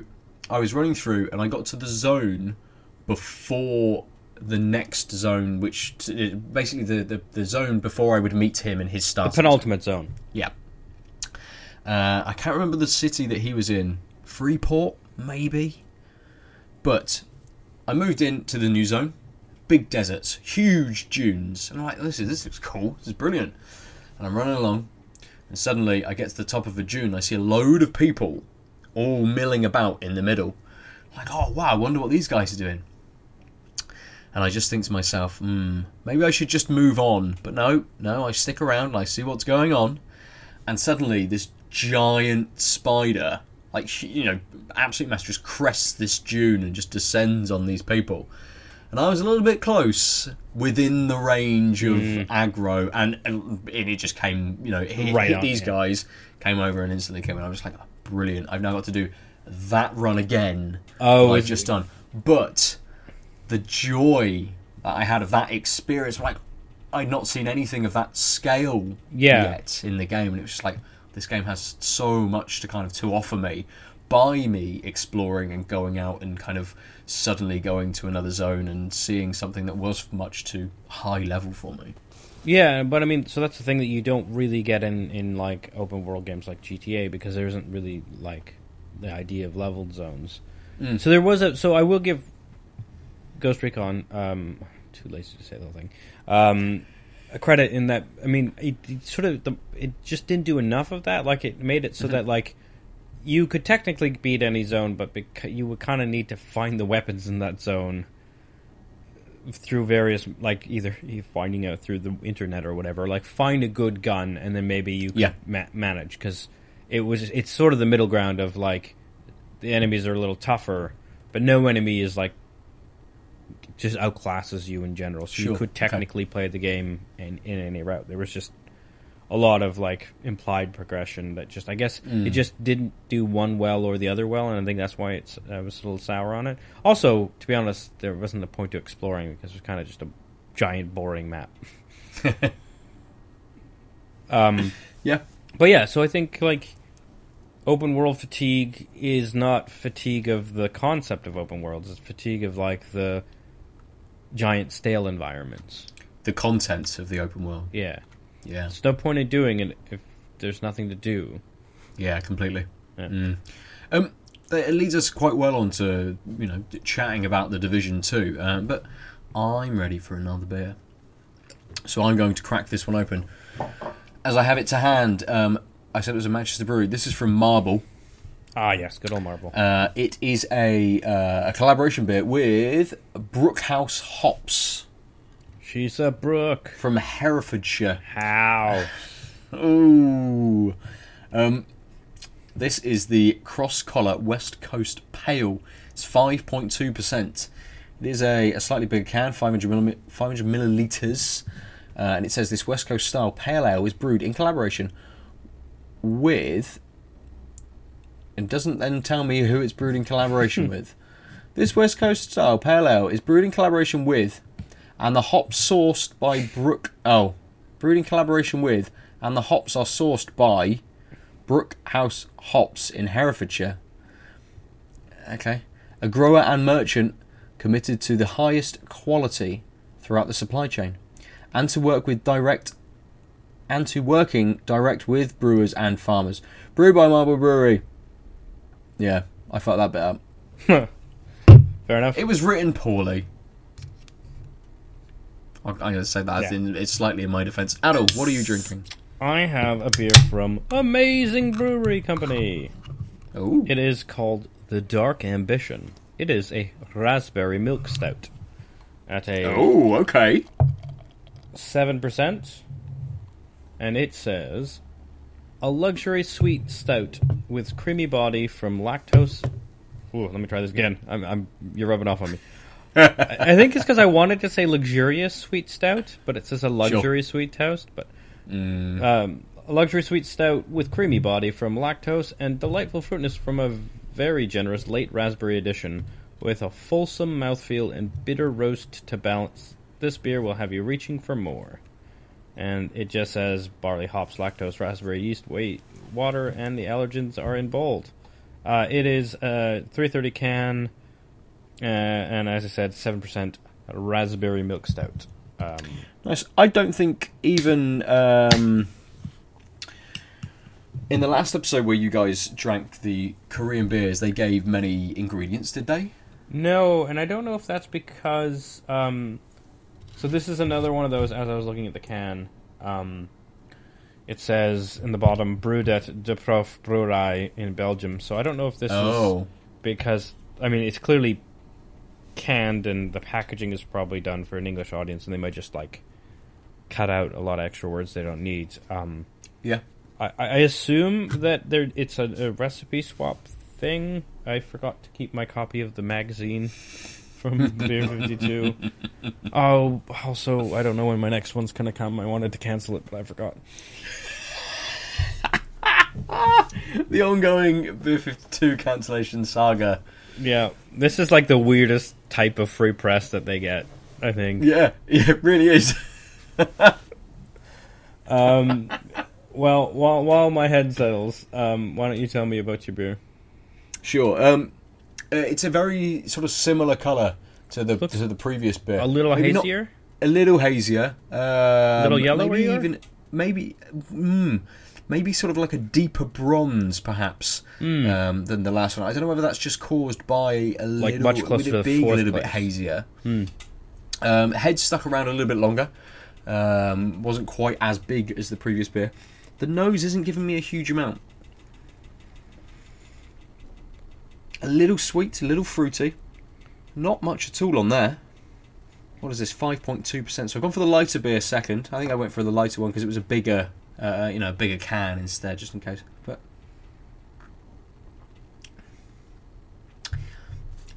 I was running through, and I got to the zone before the next zone, which basically the, the, the zone before I would meet him and his stuff. The penultimate zone. Yeah. Uh, I can't remember the city that he was in. Freeport, maybe. But I moved into the new zone, big deserts, huge dunes, and I'm like, this is this looks cool. This is brilliant. And I'm running along, and suddenly I get to the top of a dune. I see a load of people all milling about in the middle. I'm like, oh wow, I wonder what these guys are doing. And I just think to myself, hmm, maybe I should just move on. But no, no, I stick around and I see what's going on. And suddenly, this giant spider, like, you know, absolute mass, just crests this dune and just descends on these people. And I was a little bit close within the range of hmm. aggro, and, and it just came, you know, it hit, Right hit on, these yeah. guys, came over and instantly came in. I was like, oh, brilliant. I've now got to do that run again. Oh, I've just done. But the joy that I had of that experience, like I'd not seen anything of that scale Yeah. yet in the game, and it was just like this game has so much to kind of to offer me by me exploring and going out and kind of suddenly going to another zone and seeing something that was much too high level for me. Yeah, but I mean, so that's the thing that you don't really get in in like open world games like GTA because there isn't really like the idea of leveled zones. Mm. So there was a. So I will give Ghost Recon. Um, too lazy to say the whole thing. Um, a credit in that. I mean, it, it sort of the, it just didn't do enough of that. Like it made it so that like you could technically beat any zone, but bec- you would kind of need to find the weapons in that zone through various like either finding out through the internet or whatever like find a good gun and then maybe you can Yeah. ma- manage because it was it's sort of the middle ground of like the enemies are a little tougher but no enemy is like just outclasses you in general so you Sure, could okay. technically play the game in, in any route there was just a lot of like implied progression that just I guess Mm. it just didn't do one well or the other well, and I think that's why it's I was a little sour on it. Also, to be honest, there wasn't a point to exploring because it was kind of just a giant boring map. um, Yeah. but yeah, so I think like open world fatigue is not fatigue of the concept of open worlds; it's fatigue of like the giant stale environments. The contents of the open world. Yeah, Yeah. there's no point in doing it if there's nothing to do. Yeah, completely. Yeah. Mm. Um, it leads us quite well on to you know chatting about the division too. Um, but I'm ready for another beer, so I'm going to crack this one open. As I have it to hand, um, I said it was a Manchester brewery. This is from Marble. Ah, yes, good old marble. Uh, it is a uh, a collaboration beer with Brookhouse Hops She's a brook. from Herefordshire. How? Ooh. Um, this is the Cross Collar West Coast Pale. It's 5.2%. It is a, a slightly bigger can, 500, milli- 500 millilitres. Uh, and it says this West Coast style pale ale is brewed in collaboration with. It doesn't then tell me who it's brewed in collaboration with. This West Coast style pale ale is brewed in collaboration with, and the hops sourced by Brook. Oh, brewed in collaboration with, and the hops are sourced by Brookhouse Hops in Herefordshire. Okay, a grower and merchant committed to the highest quality throughout the supply chain, and to work with direct. And to working direct with brewers and farmers. Brewed by Marble Brewery. Yeah, I fucked that bit up. Fair enough. It was written poorly. I'm going to say that. Yeah. in, it's slightly in my defence. Aadil, what are you drinking? I have a beer from Amazing Brewery Company. Oh, It is called the Dark Ambition. It is a raspberry milk stout at a oh, okay. seven percent, and it says a luxury sweet stout with creamy body from lactose. Ooh, let me try this again. I'm, I'm you're rubbing off on me. I, think it's because I wanted to say luxurious sweet stout, but it says a luxury sweet toast. But um, a luxury sweet stout with creamy body from lactose and delightful fruitness from a very generous late raspberry addition with a fulsome mouthfeel and bitter roast to balance. This beer will have you reaching for more. And it just says barley, hops, lactose, raspberry, yeast, wheat, water, and the allergens are in bold. Uh, it is a 330 can, uh, and as I said, 7% raspberry milk stout. Um, Nice. I don't think even um, in the last episode where you guys drank the Korean beers, they gave many ingredients, did they? No, and I don't know if that's because. Um, so this is another one of those. As I was looking at the can, um, it says in the bottom "Brewed at De Proefbrouwerij in Belgium." So I don't know if this is Oh, because I mean it's clearly canned and the packaging is probably done for an English audience, and they might just like cut out a lot of extra words they don't need. Um, yeah. I, I assume that there it's a, a recipe swap thing. I forgot to keep my copy of the magazine from Beer Fifty Two. Oh, also I don't know when my next one's gonna come. I wanted to cancel it, but I forgot. The ongoing Beer 52 cancellation saga. Yeah, this is like the weirdest type of free press that they get. I think. Yeah, yeah, it really is. Um, well, while while my head settles, um, why don't you tell me about your beer? Sure. Um, uh, it's a very sort of similar colour to the to the previous beer. A little Maybe not- hazier. a little hazier. Um, Little yellower Maybe even maybe mm, maybe sort of like a deeper bronze, perhaps, Hmm. um, than the last one. I don't know whether that's just caused by a Like little, much closer with it being a little bit place. Hmm. hazier. Um, head stuck around a little bit longer. Um, wasn't quite as big as the previous beer. The nose isn't giving me a huge amount. A little sweet, a little fruity. Not much at all on there. What is this? Five point two percent. So I've gone for the lighter beer second. I think I went for the lighter one because it was a bigger, uh, you know, a bigger can instead, just in case. But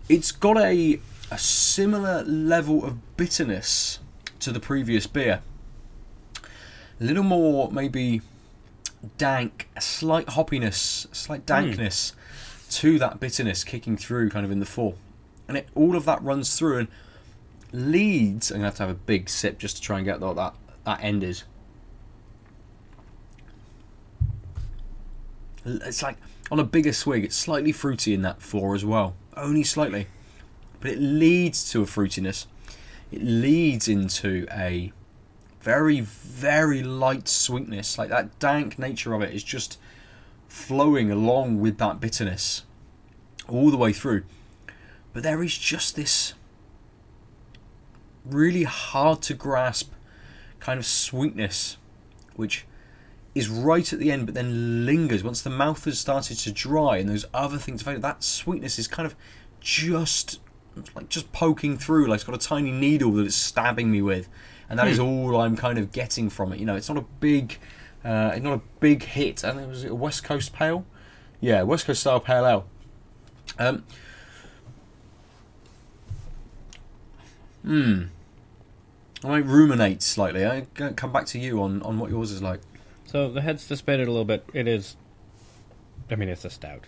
it's got a a similar level of bitterness to the previous beer. A little more, maybe dank, a slight hoppiness, a slight dankness to that bitterness kicking through kind of in the fall. And it, all of that runs through and leads. I'm going to have to have a big sip just to try and get what that, that end is. It's like on a bigger swig, it's slightly fruity in that four as well. Only slightly. But it leads to a fruitiness. It leads into a very, very light sweetness. Like that dank nature of it is just flowing along with that bitterness all the way through. But there is just this really hard to grasp kind of sweetness, which is right at the end, but then lingers once the mouth has started to dry and those other things. That sweetness is kind of just like just poking through, like it's got a tiny needle that it's stabbing me with, and that is all I'm kind of getting from it. You know, it's not a big, uh, it's not a big hit. And it was a West Coast pale, yeah, West Coast style pale ale. Um, hmm. I might ruminate slightly. I come back to you on, on what yours is like. So the head's dissipated a little bit. It is. I mean, it's a stout.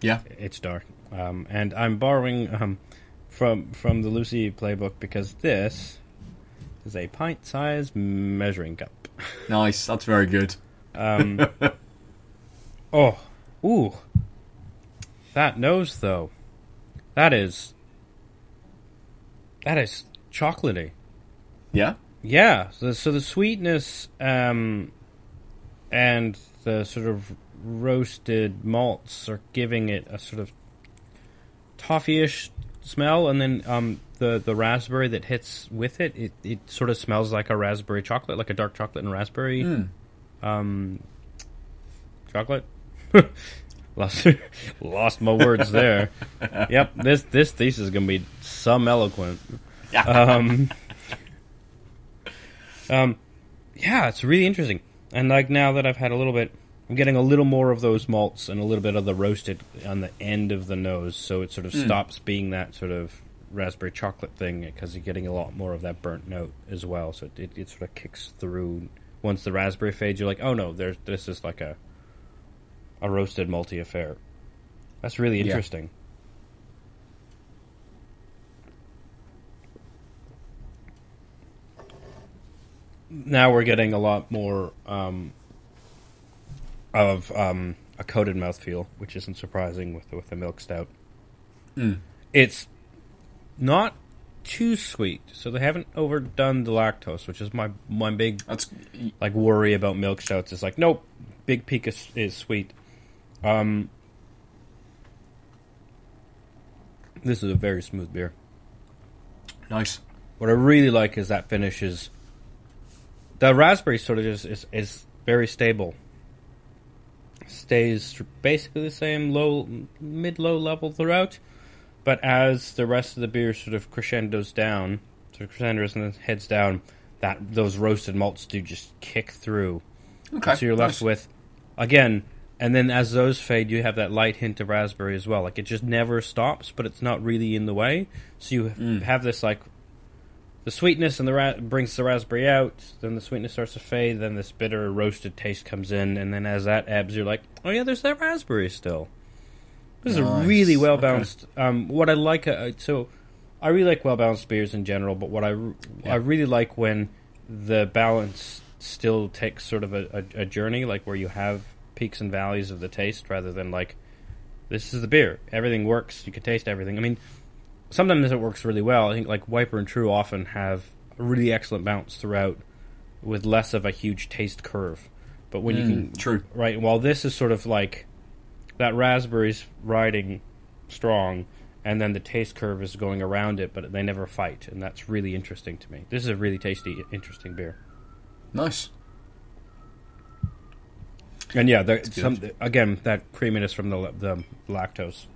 Yeah. It's dark, um, and I'm borrowing um, from from the Lucy playbook because this is a pint-sized measuring cup. Nice. That's very good. Um, oh, ooh, that nose though, that is that is chocolatey. Yeah. Yeah, so, so the sweetness um, and the sort of roasted malts are giving it a sort of toffee-ish smell, and then um, the the raspberry that hits with it, it, it sort of smells like a raspberry chocolate, like a dark chocolate and raspberry Mm. um, chocolate. lost lost my words there. yep, this this thesis is gonna be some eloquent. Um, um, yeah, it's really interesting. And like now that I've had a little bit, I'm getting a little more of those malts and a little bit of the roasted on the end of the nose, so it sort of hmm. stops being that sort of raspberry chocolate thing because you're getting a lot more of that burnt note as well. So it, it sort of kicks through. Once the raspberry fades, you're like, oh no, there's this is like a a roasted malty affair. That's really Yeah. Now we're getting a lot more um, of um, a coated mouthfeel, which isn't surprising with with the milk stout. It's not too sweet, so they haven't overdone the lactose, which is my my big That's like worry about milk stouts. Is like, nope, big peak is, is sweet. Um, This is a very smooth beer. Nice. What I really like is that finish is the raspberry sort of just is, is very stable. Stays basically the same low, mid low level throughout, but as the rest of the beer sort of crescendos down, sort of crescendos and then heads down, that those roasted malts do just kick through. Okay. So you're left nice. with, again, and then as those fade, you have that light hint of raspberry as well. Like it just never stops, but it's not really in the way. So you Mm. have this like the sweetness and the ra- brings the raspberry out. Then the sweetness starts to fade. Then this bitter roasted taste comes in, and then as that ebbs, you're like, oh yeah, there's that raspberry still. This is a really well Okay. balanced. Um, what I like, uh, so I really like well balanced beers in general, but what I Yeah. I really like when the balance still takes sort of a, a, a journey, like where you have peaks and valleys of the taste, rather than like this is the beer, everything works, you can taste everything. I mean, sometimes it works really well. I think like Wiper and True often have a really excellent bounce throughout, with less of a huge taste curve. But when you Mm, can true. right, while this is sort of like that raspberry's riding strong, and then the taste curve is going around it, but they never fight, and that's really interesting to me. This is a really tasty, interesting beer. Nice. And yeah, there, some, again, that creaminess from the the lactose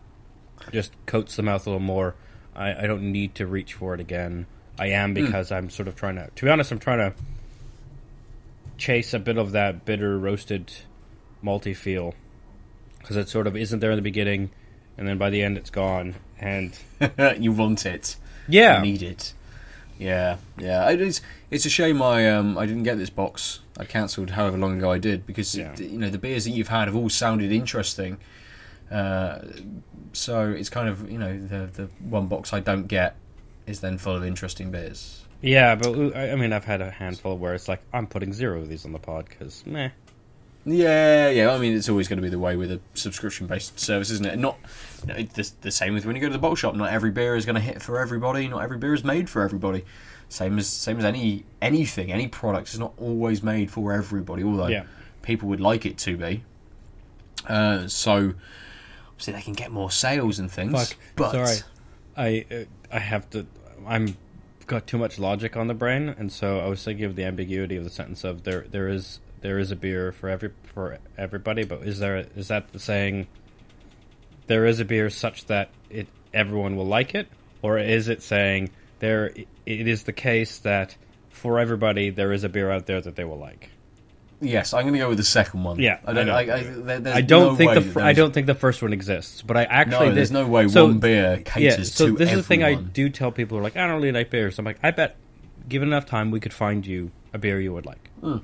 just coats the mouth a little more. I, I don't need to reach for it again. I am because I'm sort of trying to. To be honest, I'm trying to chase a bit of that bitter roasted malty feel because it sort of isn't there in the beginning, and then by the end it's gone. And you want it. yeah, You need it. Yeah, yeah. It is. It's a shame I um I didn't get this box. I cancelled however long ago I did because Yeah. you know the beers that you've had have all sounded interesting. Uh, so it's kind of you know the the one box I don't get is then full of interesting beers. yeah, but I, mean, I've had a handful where it's like I'm putting zero of these on the pod because meh. Yeah, yeah. I mean, it's always going to be the way with a subscription-based service, isn't it? Not you know, it's the, the same with when you go to the bottle shop. Not every beer is going to hit for everybody. Not every beer is made for everybody. Same as same as any anything, any product is not always made for everybody. Although Yeah. people would like it to be. Uh, so obviously they can get more sales and things. Fuck. But Sorry, I uh, I have to. I'm got too much logic on the brain, and so I was thinking of the ambiguity of the sentence of there there is there is a beer for every for everybody, but is there is that saying there is a beer such that it everyone will like it, or is it saying there it is the case that for everybody there is a beer out there that they will like? Yes, I'm going to go with the second one. Yeah, I don't. I I. I, there- I don't no think the fir- I don't think the first one exists, but I actually No, there's no way so- one beer caters yeah, so to this is the thing I do tell people who are like, I don't really like beers. I'm like, I bet, given enough time, we could find you a beer you would like. Hmm.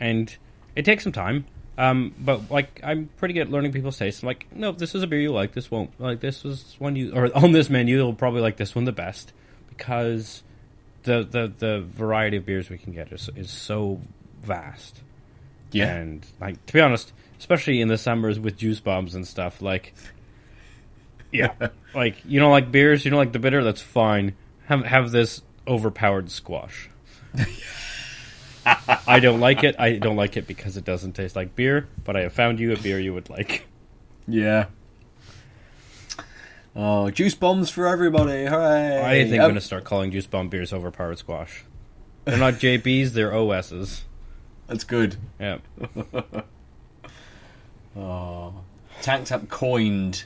And it takes some time, um, but like I'm pretty good at learning people's tastes. I'm like, no, this is a beer you like. This won't like this was one you or on this menu. You'll probably like this one the best because the the the variety of beers we can get is is so vast. Yeah. And like to be honest, especially in the summers with juice bombs and stuff, like yeah, like you don't like beers, you don't like the bitter, that's fine. Have have this overpowered squash. I don't like it. I don't like it because it doesn't taste like beer. But I have found you a beer you would like. Yeah. Oh, juice bombs for everybody! Hooray! I think I'm Um, going to start calling juice bomb beers overpowered squash. They're not JBs, they're OSs. That's good. Yeah. Oh, Tanked Up coined.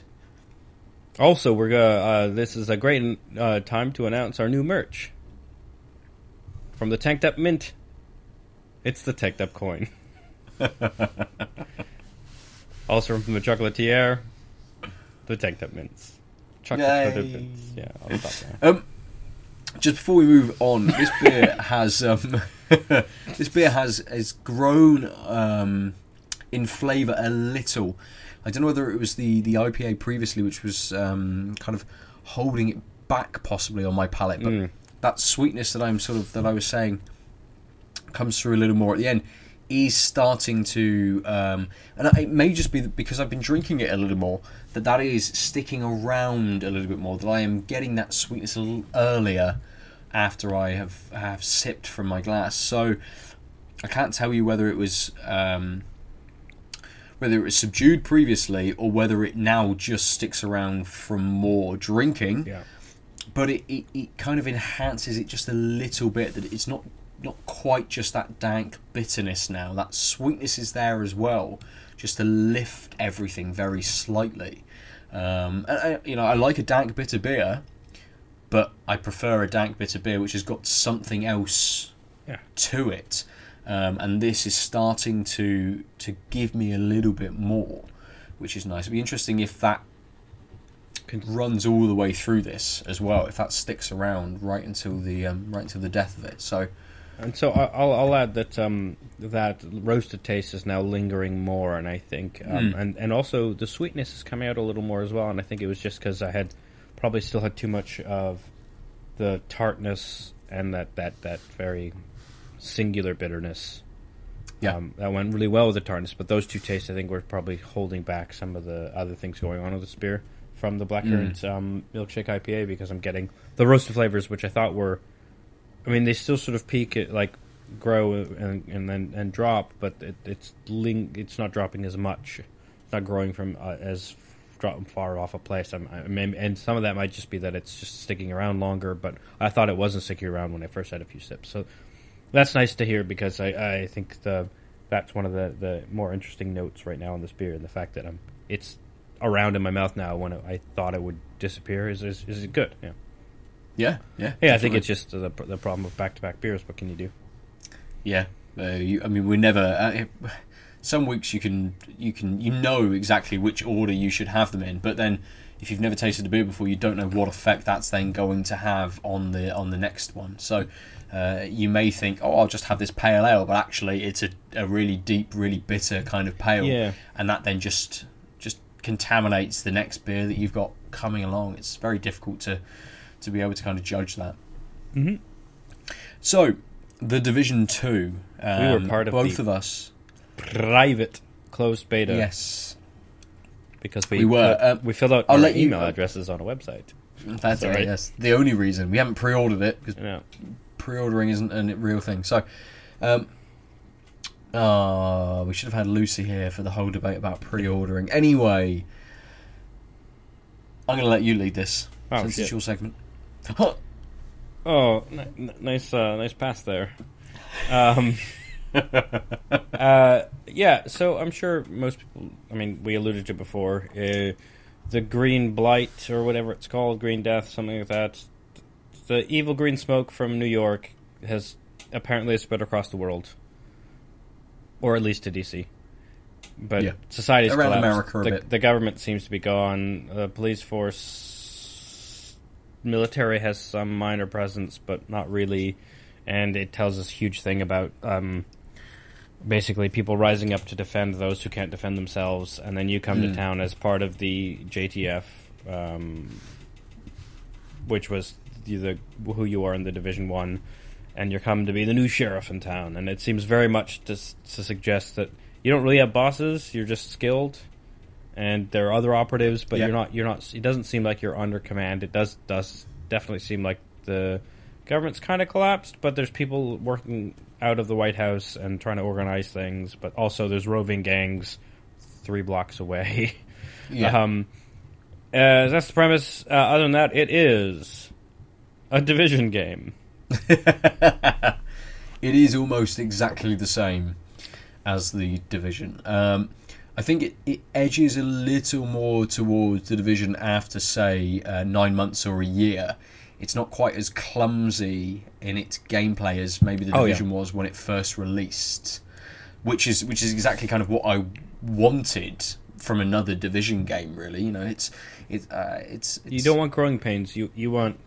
Also, we're gonna. Uh, this is a great uh, time to announce our new merch from the Tanked Up Mint. It's the Tanked Up coin. also from the Chocolatier, the Tanked Up Mints. Chocolate mints. Yeah, I'll stop there. Um, just before we move on, this beer has um, this beer has has grown um, in flavour a little. I don't know whether it was the the IPA previously, which was um, kind of holding it back possibly on my palate, but Mm. that sweetness that I'm sort of that I was saying comes through a little more at the end is starting to um, and it may just be because I've been drinking it a little more that that is sticking around a little bit more that I am getting that sweetness a little earlier after I have have sipped from my glass so I can't tell you whether it was um, whether it was subdued previously or whether it now just sticks around from more drinking. Yeah. But it, it, it kind of enhances it just a little bit. That it's not not quite just that dank bitterness now. That sweetness is there as well, just to lift everything very slightly. Um, and I, you know, I like a dank bitter beer, but I prefer a dank bitter beer which has got something else Yeah. to it. Um, and this is starting to to give me a little bit more, which is nice. It'd be interesting if that runs all the way through this as well. If that sticks around right until the um, right until the death of it. So And so I'll, I'll add that um, that roasted taste is now lingering more, and I think, um, Mm. and and also the sweetness is coming out a little more as well. And I think it was just because I had probably still had too much of the tartness and that that that very singular bitterness. Yeah. um, that went really well with the tartness. But those two tastes, I think, were probably holding back some of the other things going on with this beer from the blackcurrant um, milkshake IPA because I'm getting the roasted flavors, which I thought were I mean, they still sort of peak it, like grow and and then and drop, but it, it's ling- it's not dropping as much. It's not growing from uh, as drop them far off a place. I'm, I mean, and some of that might just be that it's just sticking around longer. But I thought it wasn't sticking around when I first had a few sips. So that's nice to hear because I, I think the that's one of the, the more interesting notes right now in this beer, and the fact that I'm it's around in my mouth now when I thought it would disappear is is, is good. Yeah. yeah, yeah, Yeah, I think it's just the the problem of back to back beers. What can you do? Yeah, uh, you, I mean, we never. Uh, some weeks you can you can you know exactly which order you should have them in, but then if you've never tasted a beer before, you don't know what effect that's then going to have on the on the next one. So uh, you may think, oh, I'll just have this pale ale, but actually it's a, a really deep, really bitter kind of pale, Yeah. and that then just just contaminates the next beer that you've got coming along. It's very difficult to to be able to kind of judge that. Mhm. So, the Division Two. Um, We were part of both the- of us. Private closed beta. Yes, because we We were, put- um, we filled out I'll our let you- email addresses on a website. that's Sorry. it. Yes, the only reason we haven't pre-ordered it because You pre-ordering isn't a real thing. So, um, ah, we should have had Lucy here for the whole debate about pre-ordering. Anyway, I'm going to let you lead this Oh, since shit. it's your segment. Oh, n- n- nice, uh, nice pass there. Um, uh, yeah, so I'm sure most people. I mean, we alluded to before uh, the green blight or whatever it's called, green death, something like that. The evil green smoke from New York has apparently spread across the world, or at least to DC. But Yeah. society's Around collapsed. The, the government seems to be gone. The police force, military has some minor presence, but not really. And it tells us a huge thing about um, basically people rising up to defend those who can't defend themselves. And then you come to Hmm. town as part of the JTF, um, which was the, the who you are in the Division One, and you're come to be the new sheriff in town. And it seems very much to, to suggest that you don't really have bosses; you're just skilled, and there are other operatives, but Yeah. you're not. You're not. It doesn't seem like you're under command. It does does definitely seem like the government's kind of collapsed, but there's people working out of the White House and trying to organize things. But also, there's roving gangs three blocks away. Yeah. Um, uh, that's the premise. Uh, other than that, it is a division game. it is almost exactly the same as the division. Um, I think it, it edges a little more towards the division after, say, uh, nine months or a year. It's not quite as clumsy in its gameplay as maybe the Oh, yeah. division was when it first released, which is which is exactly kind of what I wanted from another division game. Really, you know, it's it, uh, it's, it's You don't want growing pains. You you want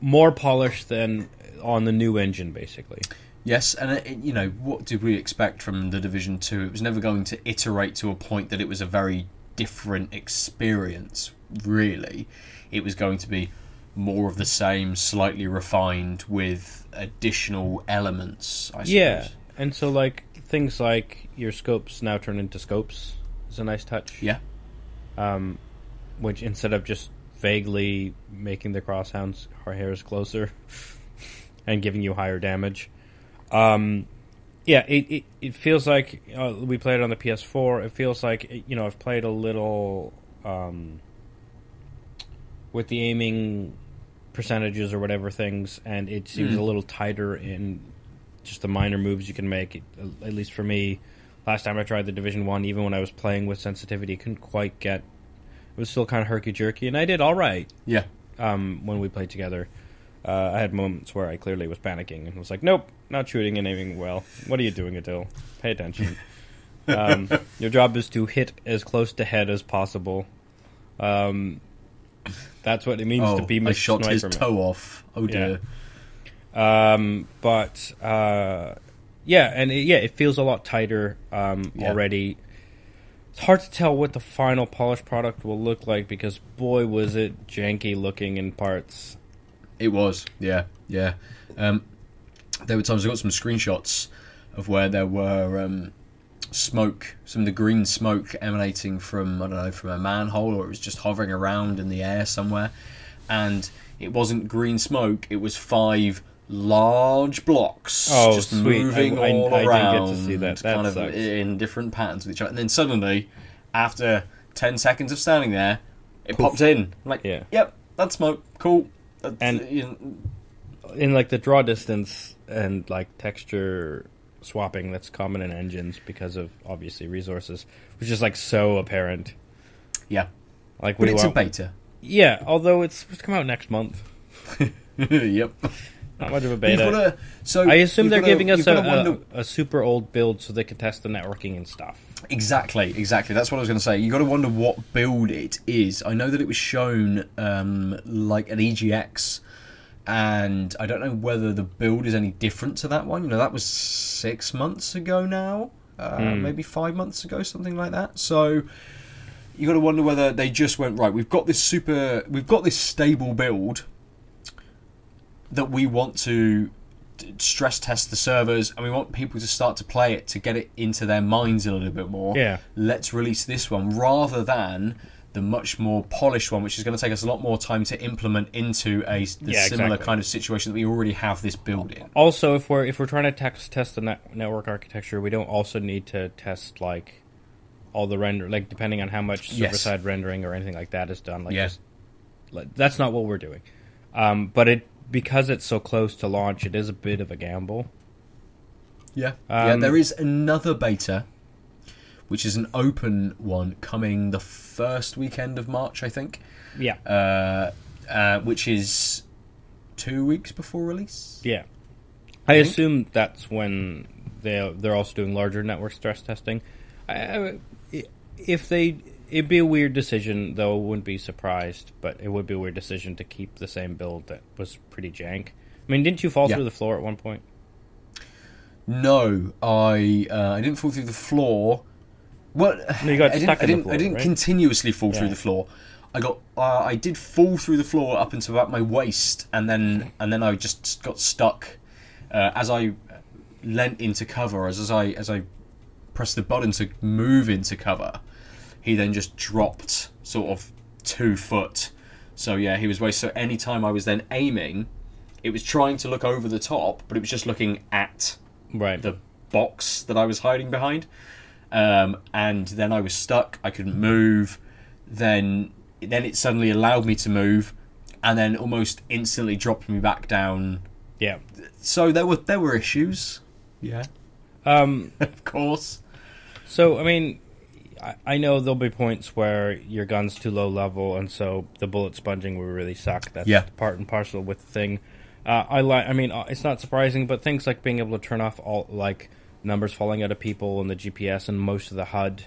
more polish than on the new engine, basically. Yes, and it, you know what did we expect from the Division Two? It was never going to iterate to a point that it was a very different experience. Really, it was going to be more of the same, slightly refined with additional elements. I suppose. Yeah, and so like things like your scopes now turn into scopes is a nice touch. yeah, um, which instead of just vaguely making the crosshounds her hairs closer and giving you higher damage, um, yeah, it, it, it feels like uh, we played it on the PS4. It feels like you know I've played a little um, with the aiming percentages or whatever things, and it seems Mm. a little tighter in just the minor moves you can make. It, at least for me, last time I tried the Division One, even when I was playing with sensitivity, couldn't quite get. It was still kind of herky jerky, and I did all right Yeah. um, when we played together. Uh, I had moments where I clearly was panicking and was like, "Nope, not shooting and aiming well. What are you doing, Aadil? Pay attention. um, your job is to hit as close to head as possible. Um, that's what it means Oh, to be I Mr. shot his toe off. Oh dear. Um, but uh, yeah, and it, yeah, it feels a lot tighter um, Yeah. already. It's hard to tell what the final polished product will look like because boy was it janky looking in parts. It was, yeah, yeah. Um, there were times I got some screenshots of where there were um, smoke, some of the green smoke emanating from I don't know from a manhole, or it was just hovering around in the air somewhere, and it wasn't green smoke. It was five large blocks Oh, just sweet. moving I- I- all I around, to see that. That kind of in different patterns with each other, and then suddenly, after ten seconds of standing there, it Poof. popped in. I'm like, Yeah. yep, that's smoke. Cool. That's, And- you know, in like the draw distance and like texture swapping that's common in engines because of obviously resources, which is like so apparent. Yeah, Like, but it's a beta. Yeah, although it's supposed to come out next month. yep. Not much of a beta. gotta- so I assume they're gotta- giving us a, wonder- a, a super old build so they can test the networking and stuff. exactly, exactly. That's what I was going to say. You got to wonder what build it is. I know that it was shown um, like an EGX, and I don't know whether the build is any different to that one. You know, that was six months ago now, uh, Hmm. maybe five months ago, something like that. So. You got to wonder whether they just went right. We've got this super, we've got this stable build that we want to stress test the servers and we want people to start to play it to get it into their minds a little bit more. Yeah. Let's release this one rather than the much more polished one, which is going to take us a lot more time to implement into a the Yeah, similar exactly. kind of situation that we already have this build in. Also, if we're if we're trying to text, test the net, network architecture, we don't also need to test like all the render, like depending on how much server Yes. side rendering or anything like that is done. Like, Yeah. just, like that's not what we're doing. Um, but it because it's so close to launch, it is a bit of a gamble. Yeah. yeah, Um, there is another beta, which is an open one coming the first weekend of March, I think, Yeah, uh, uh, which is two weeks before release. yeah. I, think- assume that's when they they're also doing larger network stress testing. I, I, if they, it'd be a weird decision, though. I wouldn't be surprised, but it would be a weird decision to keep the same build that was pretty jank. I mean, didn't you fall Yeah. through the floor at one point? No, I uh, I didn't fall through the floor. Well, No, you got I didn't, I didn't, floor, I didn't right? continuously fall through the floor. I got uh, I did fall through the floor up into about my waist, and then and then I just got stuck uh, as I leant into cover. As, as I as I pressed the button to move into cover, he then just dropped sort of two foot. So yeah, he was way. So anytime I was then aiming, it was trying to look over the top, but it was just looking at Right. the box that I was hiding behind. Um, and then I was stuck. I couldn't move. Then then it suddenly allowed me to move, and then almost instantly dropped me back down. yeah. So there were there were issues. Yeah, Um, of course. So, I mean, I, I know there'll be points where your gun's too low level, and so the bullet sponging will really suck. That's Yeah. part and parcel with the thing. Uh, I like. I mean, uh, it's not surprising, but things like being able to turn off all like numbers falling out of people and the GPS and most of the HUD,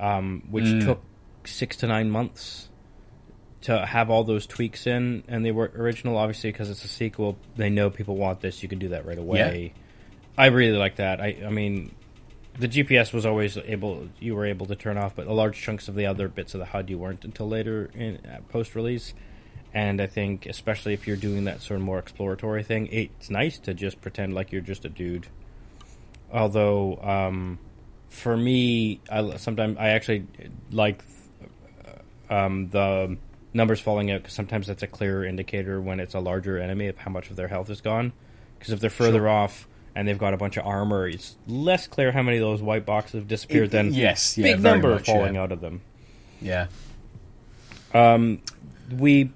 um, which Mm. took six to nine months to have all those tweaks in, and they were original, obviously, because it's a sequel. They know people want this. You can do that right away. I really like that. I, I mean, the GPS was always able you were able to turn off, but the large chunks of the other bits of the HUD you weren't until later in post release. And I think, especially if you're doing that sort of more exploratory thing, it's nice to just pretend like you're just a dude. Although, um, for me, I, sometimes I actually like um, the numbers falling out because sometimes that's a clearer indicator when it's a larger enemy of how much of their health is gone. Because if they're further Sure. off, and they've got a bunch of armor. It's less clear how many of those white boxes have disappeared It- than yes, big number much, falling yeah. out of them. Yeah. we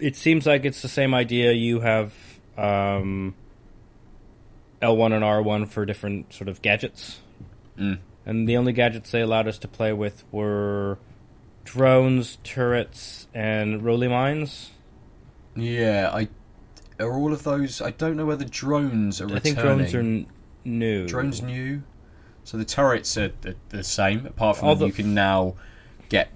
it seems like it's the same idea you have um, L1 and R1 for different sort of gadgets. Mm. And the only gadgets they allowed us to play with were drones, turrets, and rolly mines. Yeah, I are all of those. I don't know whether drones are I returning. think drones are n- new. drones new. So the turrets are the, the same, apart from Although- you can now get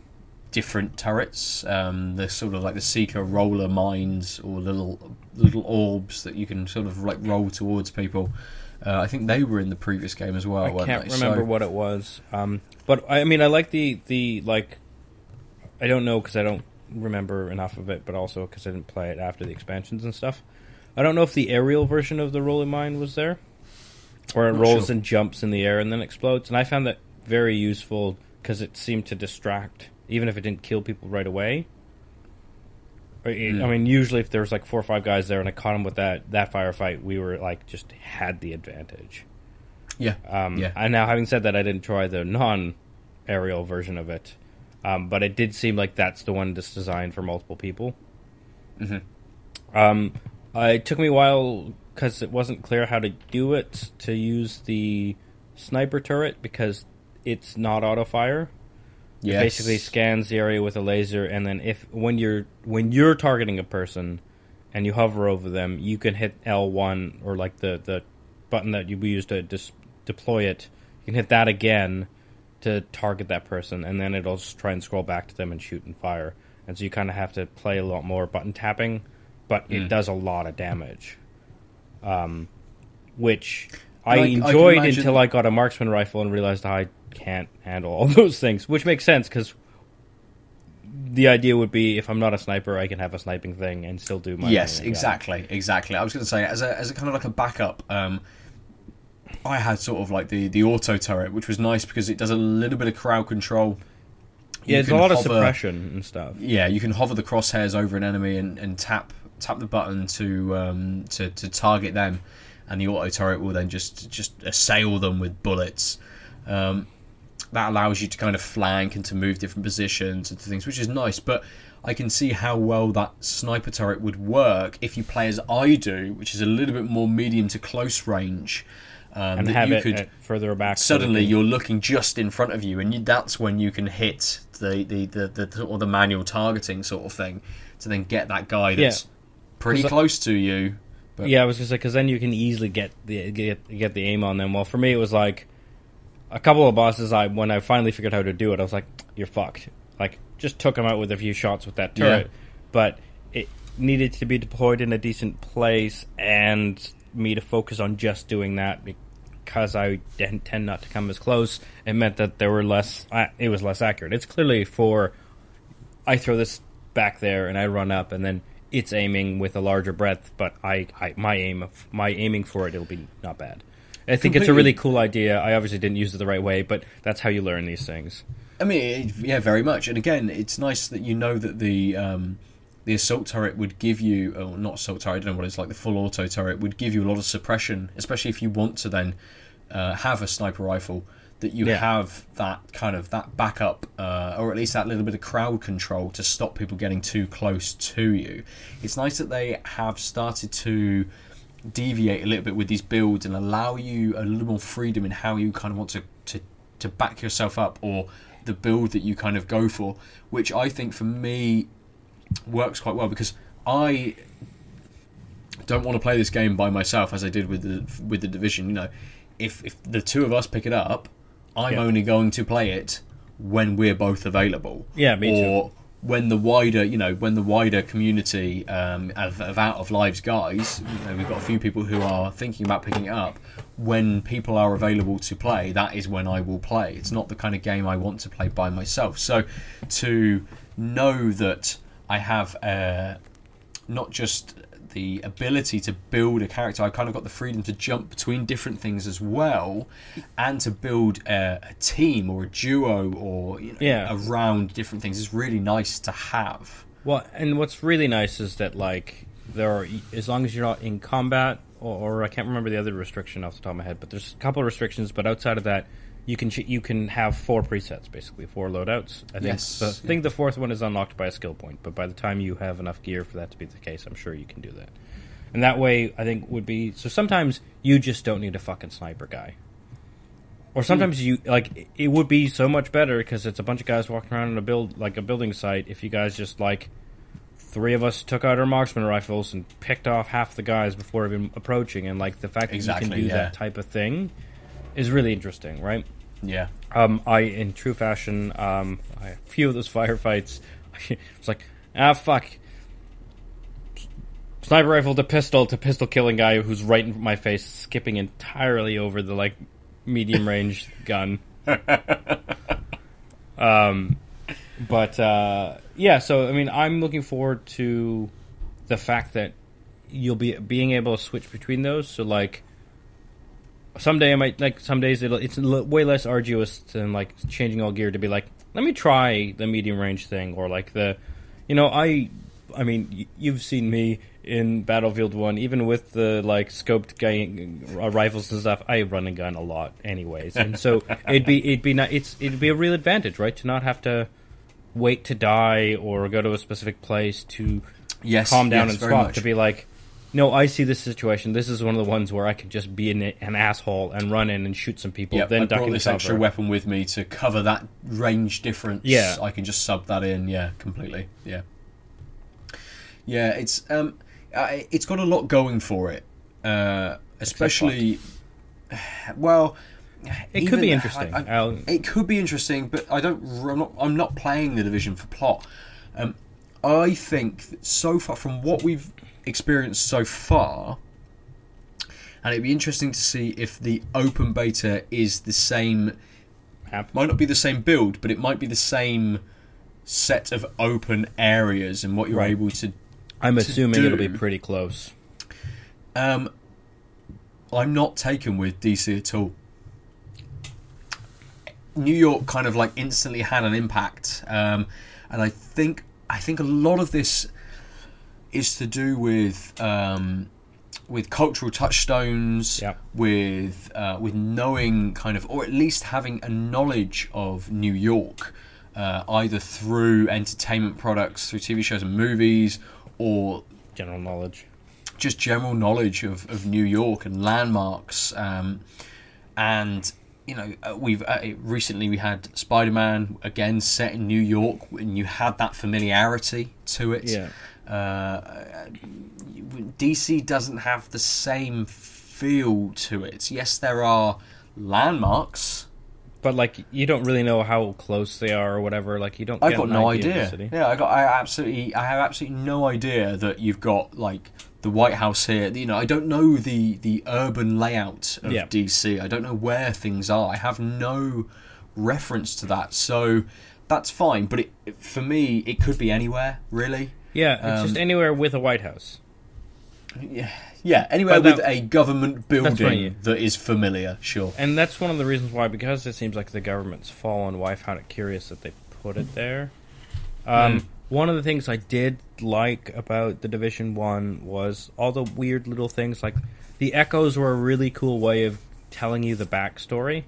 different turrets. Um, they're sort of like the Seeker roller mines or little little orbs that you can sort of like roll towards people. Uh, I think they were in the previous game as well. I can't they? remember So- what it was. Um, but I mean, I like the the like. I don't know because I don't remember enough of it, but also because I didn't play it after the expansions and stuff. I don't know if the aerial version of the rolling mine was there, where it rolls sure. and jumps in the air and then explodes. And I found that very useful because it seemed to distract, even if it didn't kill people right away. I Hmm. I mean, usually if there was like four or five guys there and I caught them with that that firefight, we were like just had the advantage. Yeah, Um, yeah. And now, having said that, I didn't try the non-aerial version of it, um, but it did seem like that's the one that's designed for multiple people. Mhm. Um, uh, it took me a while because it wasn't clear how to do it to use the sniper turret because it's not auto fire. It basically scans the area with a laser, and then if when you're when you're targeting a person and you hover over them, you can hit L one or like the the button that you use to dis- deploy it. You can hit that again to target that person, and then it'll just try and scroll back to them and shoot and fire. And so you kind of have to play a lot more button tapping, but it Mm. does a lot of damage. Um, which I- I, I enjoyed imagine- until I got a marksman rifle and realized I can't handle all those things, which makes sense because the idea would be if I'm not a sniper, I can have a sniping thing and still do my yes, exactly, exactly. I was going to say as a as a kind of like a backup. Um, I had sort of like the the auto turret, which was nice because it does a little bit of crowd control. Yeah, it's a lot of suppression and stuff. Yeah, you can hover the crosshairs over an enemy and, and tap tap the button to um, to to target them, and the auto turret will then just just assail them with bullets. Um, that allows you to kind of flank and to move different positions and things, which is nice. But I can see how well that sniper turret would work if you play as I do, which is a little bit more medium to close range. Um, And have you it could uh, further back. suddenly you're looking just in front of you, and you, that's when you can hit the the, the, the or the manual targeting sort of thing to then get that guy that's pretty 'Cause I- close to you. But Yeah, I was gonna say because then you can easily get the get get the aim on them. Well, for me, it was like a couple of bosses. I when I finally figured out how to do it, I was like, "You're fucked." Like, just took them out with a few shots with that turret, Yeah. but it needed to be deployed in a decent place and me to focus on just doing that because I didn't tend not to come as close. It meant that there were less. It was less accurate. It's clearly for I throw this back there and I run up and then it's aiming with a larger breadth, but I, I my aim of my aiming for it it'll be not bad. I think it's a really cool idea. I obviously didn't use it the right way, but that's how you learn these things. I mean, yeah, very much. And again, it's nice that you know that the um, the assault turret would give you, or not assault turret, I don't know what it's like. The full auto turret would give you a lot of suppression, especially if you want to then uh, have a sniper rifle. That you Yeah. have that kind of that backup, uh, or at least that little bit of crowd control to stop people getting too close to you. It's nice that they have started to deviate a little bit with these builds and allow you a little more freedom in how you kind of want to, to, to back yourself up or the build that you kind of go for, which I think for me works quite well because I don't want to play this game by myself as I did with the with the division. You know, if if the two of us pick it up, I'm Yeah. only going to play it when we're both available. Yeah, me too. When the wider, you know, when the wider community um, of, of out of lives guys, you know, we've got a few people who are thinking about picking it up. When people are available to play, that is when I will play. It's not the kind of game I want to play by myself. So, to know that I have uh, not just the ability to build a character, I kind of got the freedom to jump between different things as well, and to build a, a team or a duo or you know, Yeah. around different things is really nice to have. Well, and what's really nice is that like there are as long as you're not in combat or, or I can't remember the other restriction off the top of my head, but there's a couple of restrictions. But outside of that, you can ch- you can have four presets, basically four loadouts. I think Yes, the, I think the fourth one is unlocked by a skill point, but by the time you have enough gear for that to be the case, I'm sure you can do that. And that way, I think would be so. Sometimes you just don't need a fucking sniper guy. Or hmm. sometimes you like it would be so much better because it's a bunch of guys walking around in a build like a building site. If you guys just like three of us took out our marksman rifles and picked off half the guys before even approaching, and like the fact that you can do yeah. that type of thing is really interesting, right? Yeah. Um, I, in true fashion, um, I, a few of those firefights, it's like, ah, fuck. Sniper rifle to pistol to pistol killing guy who's right in my face, skipping entirely over the like medium range gun. um, but uh, yeah, so I mean, I'm looking forward to the fact that you'll be being able to switch between those. So like, someday I might like some days it'll, it's way less arduous than like changing all gear to be like let me try the medium range thing or like the you know I I mean y- you've seen me in Battlefield 1 even with the like scoped guy, uh, rifles and stuff I run a gun a lot anyways and so it'd be it'd be not, it's it'd be a real advantage right to not have to wait to die or go to a specific place to Yes. calm down yes, and swap to be like, no, I see this situation. This is one of the ones where I could just be an, an asshole and run in and shoot some people, Yeah, then I duck brought this extra weapon with me to cover that range difference. Yeah. I can just sub that in. Yeah, completely. Yeah, yeah. It's um, it's got a lot going for it, uh, especially. Well, It could be interesting. I- I- it could be interesting, but I don't. I'm not. I'm not playing the division for plot. Um, I think that so far from what we've experienced so far, and it'd be interesting to see if the open beta is the same. Might not be the same build, but it might be the same set of open areas and what you're Right. able to. I'm to assuming it'll be pretty close. Um, I'm not taken with DC at all. New York kind of like instantly had an impact, um, and I think I think a lot of this is to do with um, with cultural touchstones, Yeah. with uh, with knowing kind of, or at least having a knowledge of New York, uh, either through entertainment products, through TV shows and movies, or General knowledge. just general knowledge of, of New York and landmarks. Um, and you know, uh, we've uh, recently we had Spider Man again set in New York, and you had that familiarity to it. Yeah. Uh, DC doesn't have the same feel to it. Yes, there are landmarks. But like, you don't really know how close they are or whatever. Like, you don't. I've get got no idea. idea. Yeah, I got. I absolutely. I have absolutely no idea that you've got like the White House here. You know, I don't know the the urban layout of Yeah. DC. I don't know where things are. I have no reference to that. So that's fine. But it, for me, it could be anywhere. Really. Yeah, it's just Um, anywhere with a White House. Yeah. Yeah. Anywhere But with that- a government building that is familiar. Sure. And that's one of the reasons why, because it seems like the government's fallen, why I found it curious that they put it there. Um, Mm. One of the things I did like about the Division One was all the weird little things. Like the echoes were a really cool way of telling you the backstory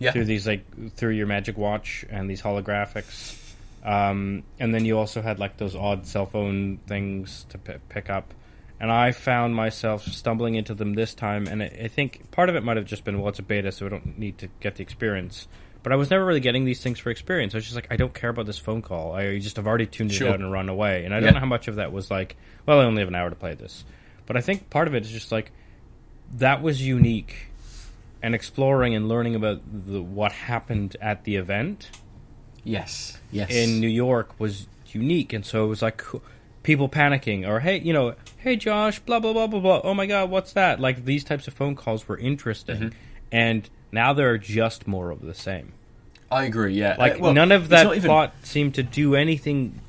Yeah. through these like through your magic watch and these holographics. Um, and then you also had like those odd cell phone things to p- pick up. And I found myself stumbling into them this time, and I, I think part of it might have just been well, it's a beta, so I don't need to get the experience. But I was never really getting these things for experience. I was just like, I don't care about this phone call. I just have already tuned Sure. it out and run away. And I don't know how much of that was like, well, I only have an hour to play this. But I think part of it is just like that was unique, and exploring and learning about the, what happened at the event Yes. Yes. in New York was unique, and so it was like people panicking or hey, you know, hey Josh, blah blah blah blah blah. Oh my God, what's that? Like these types of phone calls were interesting, Mm-hmm. and now they're just more of the same. I agree. Yeah. Like Uh, well, none of that even- plot seemed to do anything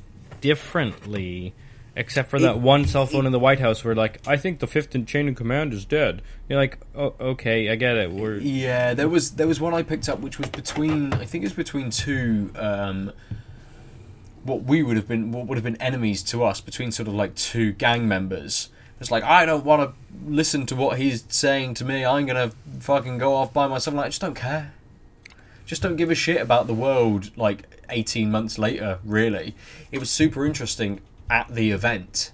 differently. Except for It- that one cell phone in the White House, where like I think the fifth in chain of command is dead. You're like, oh, okay, I get it. We're Yeah, there was there was one I picked up which was between I think it was between two um, what we would have been what would have been enemies to us between sort of like two gang members It's like I don't want to listen to what he's saying to me. I'm gonna fucking go off by myself. Like I just don't care. Just don't give a shit about the world. Like 18 months later, really, it was super interesting at the event.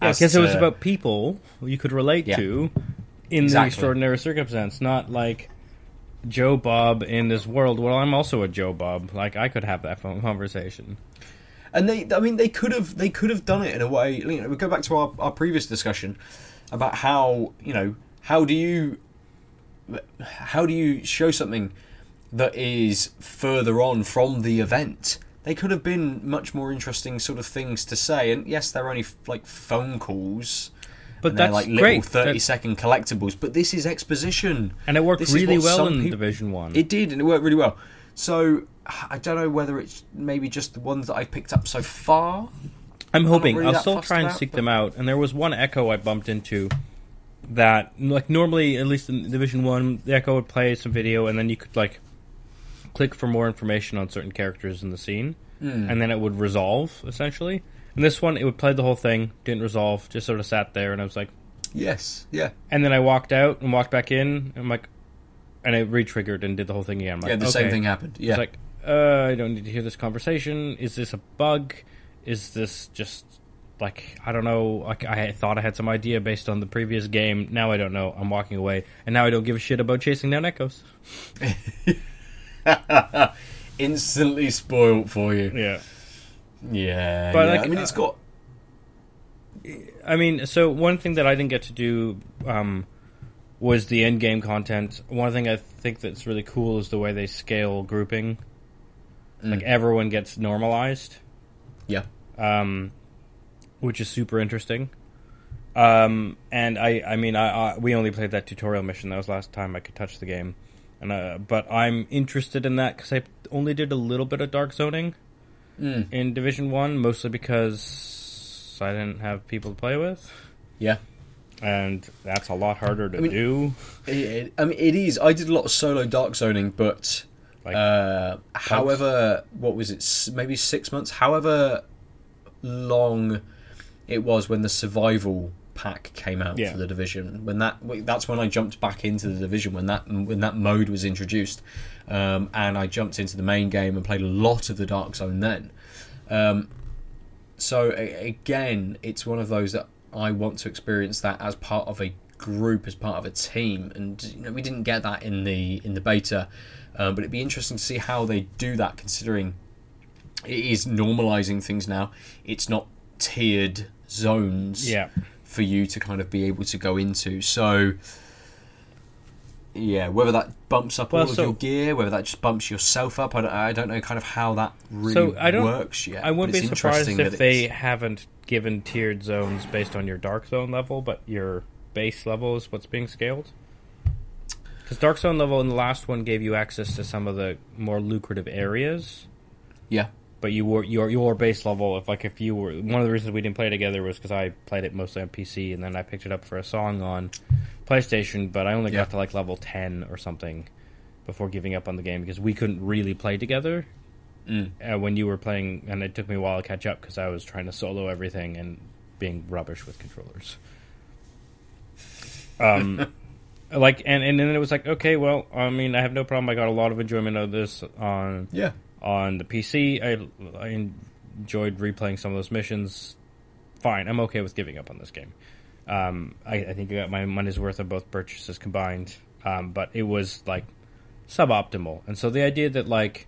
as because it was about people you could relate Yeah. to in the extraordinary circumstance, not like Joe Bob in this world. Well, I'm also a Joe Bob. Like I could have that phone conversation. and they i mean they could have they could have done it in a way you know we go back to our, our previous discussion about how you know how do you how do you show something that is further on from the event they could have been much more interesting sort of things to say and yes they're only like phone calls But that's like little great. 30 collectibles but this is exposition and it worked This is really well in Division One. it did, and it worked really well. So I don't know whether it's maybe just the ones that I picked up so far. I'm hoping really I'll still try and seek but- them out. And there was one Echo I bumped into that, like normally, at least in Division One, the Echo would play some video, and then you could like click for more information on certain characters in the scene, Hmm. and then it would resolve essentially. And this one, it would play the whole thing, didn't resolve, just sort of sat there, and I was like, Yes, yeah, and then I walked out and walked back in, and I'm like, and it re-triggered and did the whole thing again. I'm like, yeah. The okay. same thing happened. Yeah, It's like, uh, I don't need to hear this conversation. Is this a bug? Is this just like I don't know? Like I thought I had some idea based on the previous game. Now I don't know. I'm walking away, and now I don't give a shit about chasing down echoes. instantly spoiled for you. Yeah. Yeah, But, yeah. like, I mean, it's got I mean, so one thing that I didn't get to do um, was the end game content. One thing I think that's really cool is the way they scale grouping. Like everyone gets normalized. yeah, um, which is super interesting. Um, and I, I mean, I, I, we only played that tutorial mission. That was last time I could touch the game, and uh, but I'm interested in that because I only did a little bit of dark zoning in Division One, mostly because I didn't have people to play with, yeah. and that's a lot harder to mean- do. It, it- I mean, it is. I did a lot of solo dark zoning, but Like, uh, however, what was it? Maybe six months. However long it was when the survival pack came out Yeah. for the division. When that that's when I jumped back into the division when that when that mode was introduced, um, and I jumped into the main game and played a lot of the dark zone then. Um, so a- again, it's one of those that I want to experience that as part of a group, as part of a team, and you know we didn't get that in the in the beta, um, but it'd be interesting to see how they do that, considering it is normalizing things now. It's not tiered zones yeah, for you to kind of be able to go into. So, yeah, whether that bumps up Well, all of your gear, whether that just bumps yourself up, I don't, I don't know kind of how that really So, I don't- works yet. I wouldn't be surprised if they haven't given tiered zones based on your dark zone level, but your base level is what's being scaled. Because dark zone level in the last one gave you access to some of the more lucrative areas, Yeah, but you were your your base level. If like if you were one of the reasons we didn't play together was because I played it mostly on PC and then I picked it up for a song on PlayStation, but I only Yeah. got to like level ten or something before giving up on the game because we couldn't really play together Mm. uh, when you were playing, and it took me a while to catch up because I was trying to solo everything and being rubbish with controllers. Um, like, and and then it was like, okay, well, I mean, I have no problem. I got a lot of enjoyment out of this on yeah, on the PC. I I enjoyed replaying some of those missions. Fine, I'm okay with giving up on this game. Um, I, I think I got my money's worth of both purchases combined, um, but it was like suboptimal. And so the idea that like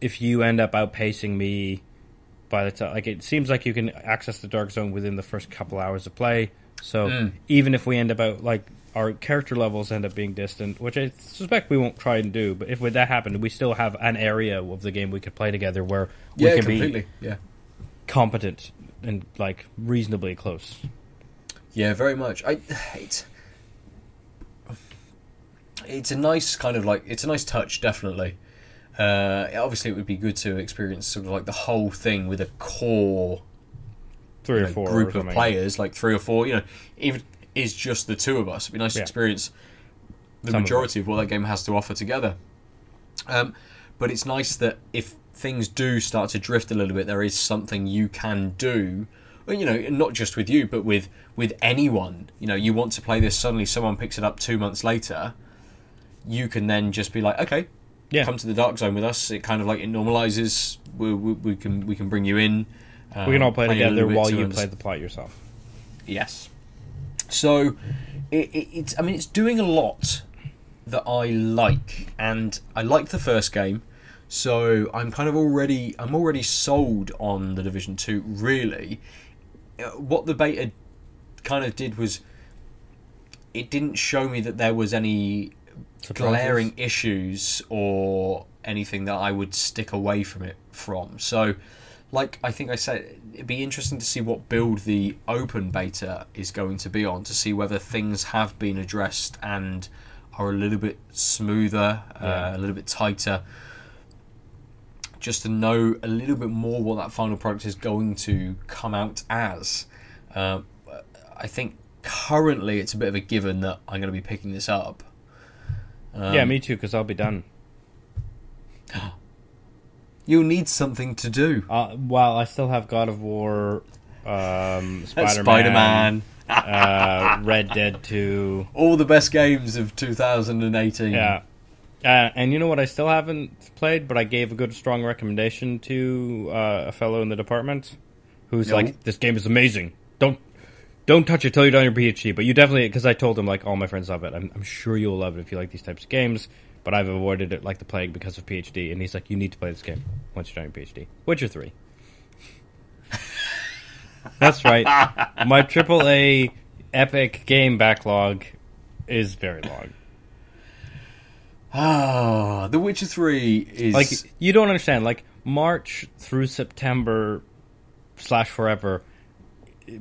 if you end up outpacing me by the time, like it seems like you can access the dark zone within the first couple hours of play. So Mm. even if we end up out like our character levels end up being distant, which I suspect we won't try and do, but if that happened, we still have an area of the game we could play together where we yeah, can completely. be Yeah, competent and like reasonably close. yeah, very much. I it's it's a nice kind of like it's a nice touch, definitely. Uh, obviously, it would be good to experience sort of like the whole thing with a core Three or know, four group or of players, like three or four. You know, even is just the two of us. It'd be nice to experience the Some majority of what that game has to offer together. Um, but it's nice that if things do start to drift a little bit, there is something you can do you know, not just with you, but with with anyone. You know, you want to play this. Suddenly, someone picks it up two months later. You can then just be like, okay, Yeah. come to the dark zone with us. It kind of like it normalizes. We, we, we can we can bring you in. we can all play together while you play the plot yourself. Yes. So, it, it, it's. I mean, it's doing a lot that I like, and I liked the first game. So I'm kind of already. I'm already sold on the Division Two. Really, Uh, what the beta kind of did was, it didn't show me that there was any Surprises? glaring issues or anything that I would stick away from it from. So, like I think I said, it'd be interesting to see what build the open beta is going to be on to see whether things have been addressed and are a little bit smoother, Yeah. uh, a little bit tighter. Just to know a little bit more what that final product is going to come out as. Uh, I think currently it's a bit of a given that I'm going to be picking this up. Um, yeah, me too, because I'll be done. You'll need something to do. Uh, while I still have God of War, um, Spider-Man, Spider-Man, uh, Red Dead 2. all the best games of 2018. Yeah. Uh, and you know what I still haven't played, but I gave a good, strong recommendation to uh, a fellow in the department who's like, "This game is amazing. Don't don't touch it till you're done your PhD." But you definitely, because I told him like all my friends love it. I'm, I'm sure you'll love it if you like these types of games. But I've avoided it like the plague because of PhD. And he's like, "You need to play this game once you're done your PhD." Witcher three. That's right. My AAA epic game backlog is very long. Ah, The Witcher 3 is like you don't understand like march through september slash forever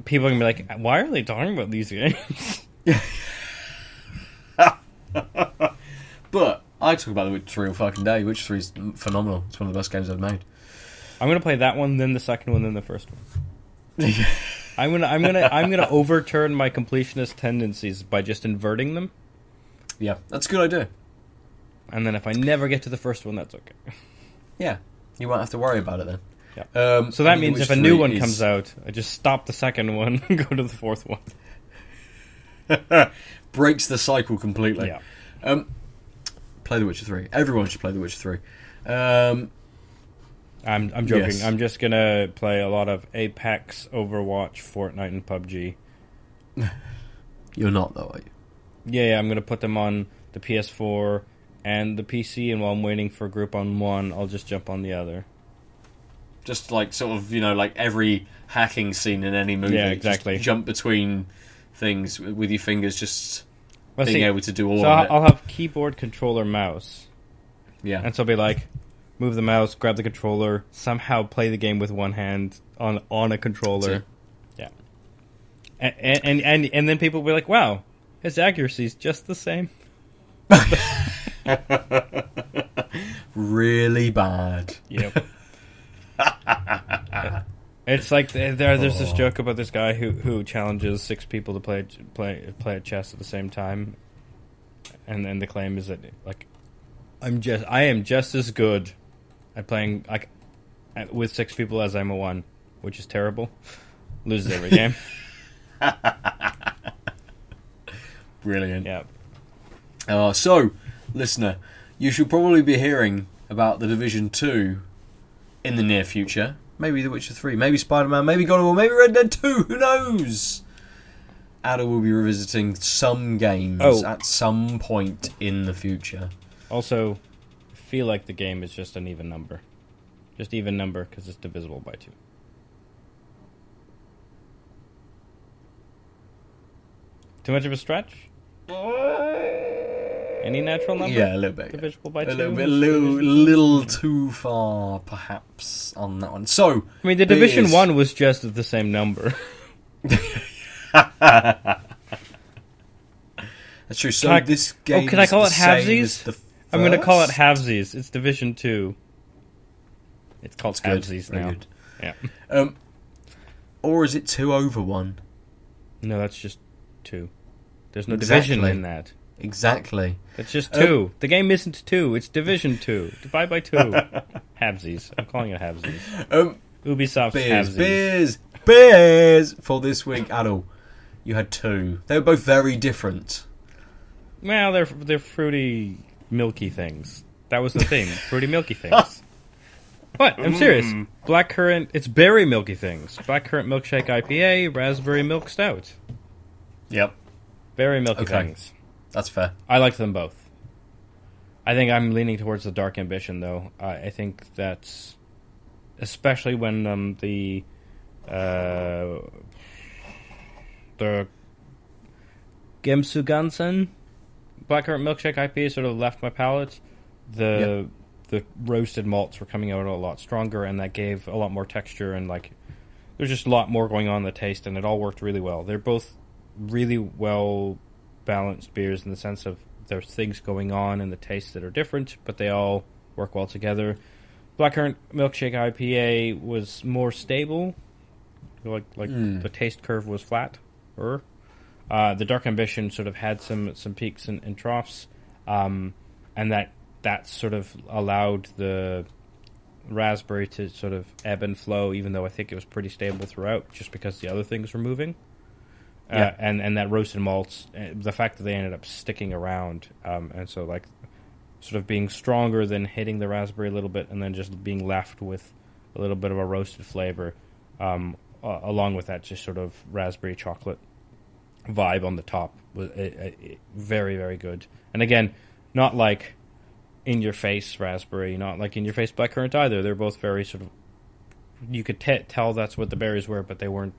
people are gonna be like why are they talking about these games But I talk about The Witcher 3 all fucking day. Witcher 3 is phenomenal. It's one of the best games I've made. i'm gonna play that one then the second one then the first one i'm gonna i'm gonna i'm gonna overturn my completionist tendencies by just inverting them yeah, that's a good idea. and then if i never get to the first one that's okay Yeah, you won't have to worry about it then. Yeah. Um, so that means if a new one is- comes out i just stop the second one and go to the fourth one breaks the cycle completely. yeah Um, play The Witcher 3. Everyone should play The Witcher 3. Um, I'm I'm joking. Yes. I'm just gonna play a lot of Apex, Overwatch, Fortnite, and PUBG. you're not though, are you? Yeah, yeah, I'm gonna put them on the PS4 and the PC, and while I'm waiting for a group on one, I'll just jump on the other. Just like sort of you know like every hacking scene in any movie. Yeah, just exactly. jump between things with your fingers, just Being see. able to do all So of I'll. I'll have keyboard, controller, mouse, yeah, and so I'll be like, move the mouse, grab the controller, somehow play the game with one hand on on a controller. Yeah, and and and and, and then people will be like, wow, his accuracy is just the same. really bad. Yep. it's like there. There's this joke about this guy who who challenges six people to play play play chess at the same time, and then the claim is that like, I'm just I am just as good at playing like with six people as I'm a one, which is terrible. Loses every game. Brilliant. yeah. Uh, so, listener, you should probably be hearing about the Division 2 in the near future. Maybe The Witcher 3, maybe Spider Man, maybe God of War, maybe Red Dead 2, who knows? Ada will be revisiting some games Oh. at some point in the future. Also, feel like the game is just an even number, just even number because it's divisible by two. Too much of a stretch? Any natural number? Yeah, a little bit. Divisible by A two? little bit, little, little too far, perhaps, on that one. So, I mean, the Division Beers. 1 was just the same number. that's true. So, I- this oh, game can I call it halvesies? I'm going to call it halvesies. It's Division 2. It's called Good, halvesies very now. good. Yeah. Um, or is it two over one? No, that's just 2. There's no Exactly. division in that. Exactly. It's just Um, 2. the game isn't 2. It's Division 2. Divide by 2. halvesies. I'm calling it halvesies. Um, Ubisoft's beers, halvesies. beers, beers for this week, Aadil. You had two. They were both very different. Well, they're they're fruity, milky things. That was the theme. fruity, milky things. But I'm serious. Blackcurrant. It's berry milky things. Blackcurrant milkshake IPA, raspberry milk stout. Yep, Very milky Okay. things. That's fair. I like them both. I think I'm leaning towards the Dark Ambition, though. I I think that's especially when um, the uh, the Gemsugansen Blackcurrant Milkshake IPA sort of left my palate. The the roasted malts were coming out a lot stronger, and that gave a lot more texture and like there's just a lot more going on in the taste, and it all worked really well. They're both really well balanced beers in the sense of there's things going on in the taste that are different, but they all work well together. Blackcurrant Milkshake IPA was more stable, like like the taste curve was flat. Or uh, the Dark Ambition sort of had some some peaks and, and troughs, um, and that that sort of allowed the raspberry to sort of ebb and flow, even though I think it was pretty stable throughout, just because the other things were moving. Uh, Yeah. and and that roasted malts, uh, the fact that they ended up sticking around, um, and so like sort of being stronger than hitting the raspberry a little bit, and then just being left with a little bit of a roasted flavor, um, uh, along with that just sort of raspberry chocolate vibe on the top was uh, uh, very very good. And again, not like in your face raspberry, not like in your face blackcurrant either. They're both very sort of you could te- tell that's what the berries were, but they weren't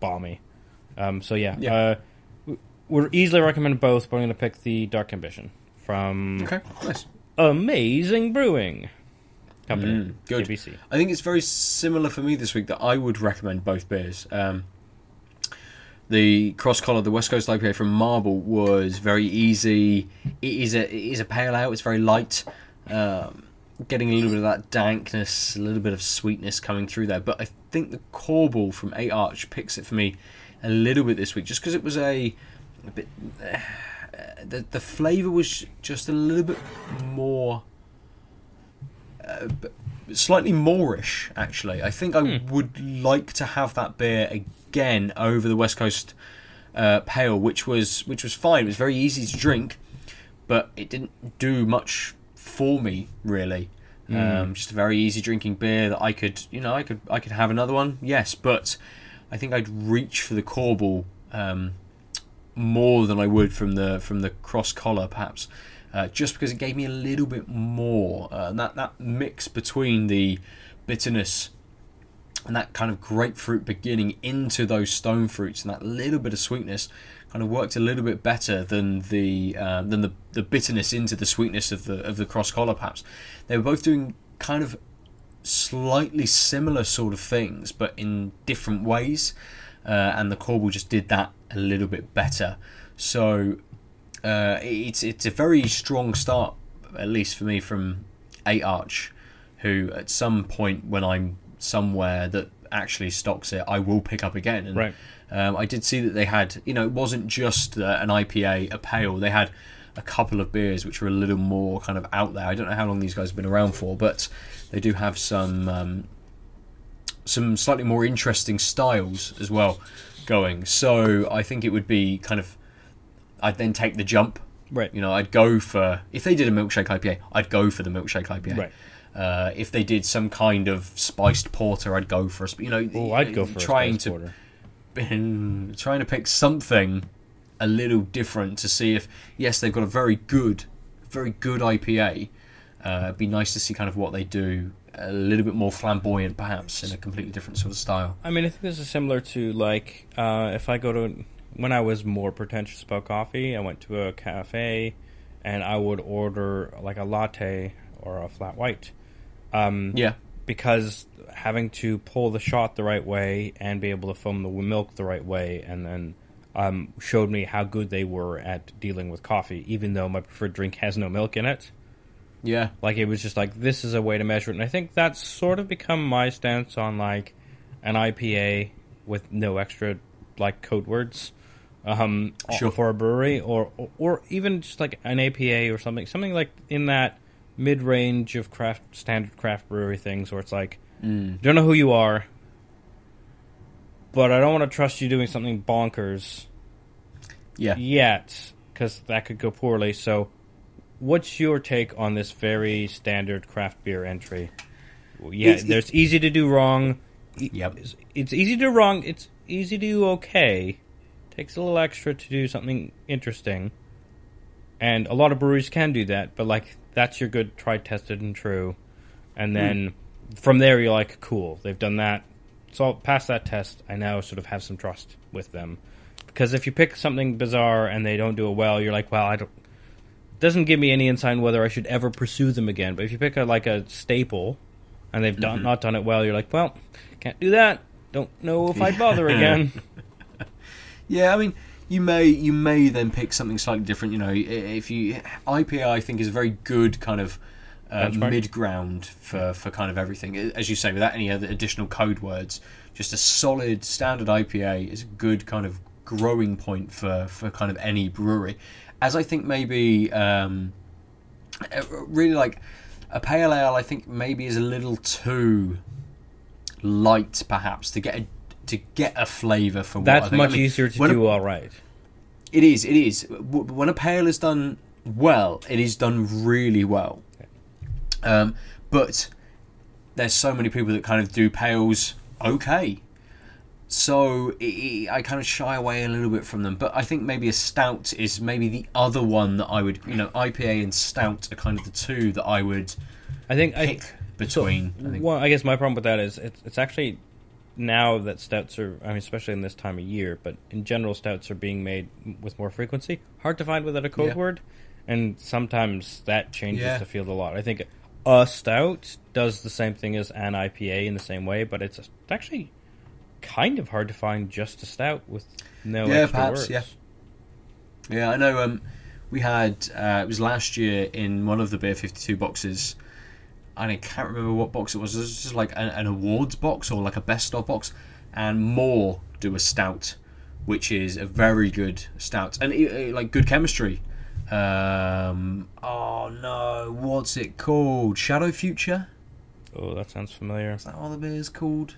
balmy. Um, so yeah, Yeah. Uh, w- would easily recommend both, but I'm going to pick the Dark Ambition from Okay, nice. Amazing Brewing Company. Mm, good. ABC. I think it's very similar for me this week that I would recommend both beers. Um, the cross collar, the West Coast IPA from Marble was very easy. It is a it is a pale ale. It's very light, um, getting a little bit of that dankness, a little bit of sweetness coming through there. But I think the Corbel from Eightarch picks it for me a little bit this week, just because it was a, a bit. the the flavour was just a little bit more slightly moreish, actually. I think i would like to have that beer again over the west coast uh, pale which was which was fine. It was very easy to drink but it didn't do much for me really. Um, just a very easy drinking beer that i could you know i could i could have another one yes but i think i'd reach for the corbel um, more than I would from the from the cross collar, perhaps, uh, just because it gave me a little bit more. Uh, that that mix between the bitterness and that kind of grapefruit beginning into those stone fruits and that little bit of sweetness kind of worked a little bit better than the uh, than the, the bitterness into the sweetness of the of the cross collar. Perhaps they were both doing kind of slightly similar sort of things, but in different ways. Uh, and the Corbel just did that a little bit better. So uh, it's it's a very strong start, at least for me, from Eightarch, who at some point when I'm somewhere that actually stocks it, I will pick up again. And, Right. Um, I did see that they had, you know, it wasn't just uh, an IPA, a pale. They had a couple of beers which were a little more kind of out there. I don't know how long these guys have been around for, but they do have some um, some slightly more interesting styles as well going. So I think it would be kind of I'd then take the jump. Right. You know, I'd go for if they did a milkshake IPA, I'd go for the milkshake IPA. Right. Uh, if they did some kind of spiced porter, I'd go for a. You know, Oh, I'd go for trying a to trying to pick something a little different to see if yes they've got a very good very good IPA uh, it'd be nice to see kind of what they do a little bit more flamboyant perhaps in a completely different sort of style I mean, I think this is similar to like uh, if I go to when I was more pretentious about coffee, I went to a cafe and I would order like a latte or a flat white. Um, yeah because having to pull the shot the right way and be able to foam the milk the right way, and then um, showed me how good they were at dealing with coffee, even though my preferred drink has no milk in it. Yeah Like it was just like this is a way to measure it, and I think that's sort of become my stance on like an IPA with no extra like code words um, Sure. for a brewery, or or even just like an APA or something, something like in that mid range of craft standard craft brewery things, where it's like mm. don't know who you are, but I don't want to trust you doing something bonkers Yeah. yet because that could go poorly. So, what's your take on this very standard craft beer entry? Yeah, It's- there's easy to do wrong. Yep. It's, it's easy to do wrong. It's easy to do okay. Takes a little extra to do something interesting. And a lot of breweries can do that, but like that's your good tried, tested, and true. And hmm. then from there, you're like, cool, they've done that. So I'll pass that test. I now sort of have some trust with them. Because if you pick something bizarre and they don't do it well, you're like, well, I don't. Doesn't give me any insight on whether I should ever pursue them again. But if you pick a like a staple, and they've done, not done it well, you're like, well, can't do that. Don't know if I'd bother again. Yeah, I mean, you may you may then pick something slightly different. You know, if you IPA, I think is a very good kind of uh, mid ground for for kind of everything. As you say, without any other additional code words, just a solid standard IPA is a good kind of growing point for for kind of any brewery. As I think maybe um, uh, really like a pale ale, I think maybe is a little too light, perhaps to get a to get a flavour I That's think. I much mean, easier to when a- do all right. it is. It is. When a pale is done well, it is done really well. Um, but there's so many people that kind of do pales okay. So i i I kind of shy away a little bit from them. But I think maybe a stout is maybe the other one that I would, you know, IPA and stout are kind of the two that I would I think pick I, between. I think. Well, I guess my problem with that is it's, it's actually now that stouts are, I mean, especially in this time of year, but in general, stouts are being made with more frequency. Hard to find without a code Yeah. word, and sometimes that changes Yeah. the field a lot. I think a stout does the same thing as an IPA in the same way, but it's actually kind of hard to find just a stout with no Yeah, extra perhaps, words. yeah. Yeah, I know. Um, we had uh, it was last year in one of the Beer Fifty Two boxes. and I can't remember what box it was. It was just like an, an awards box or like a best of box, and more do a stout, which is a very good stout and uh, like good chemistry. Um, oh no, what's it called? Shadow Future. Oh, that sounds familiar. Is that what the beer's called?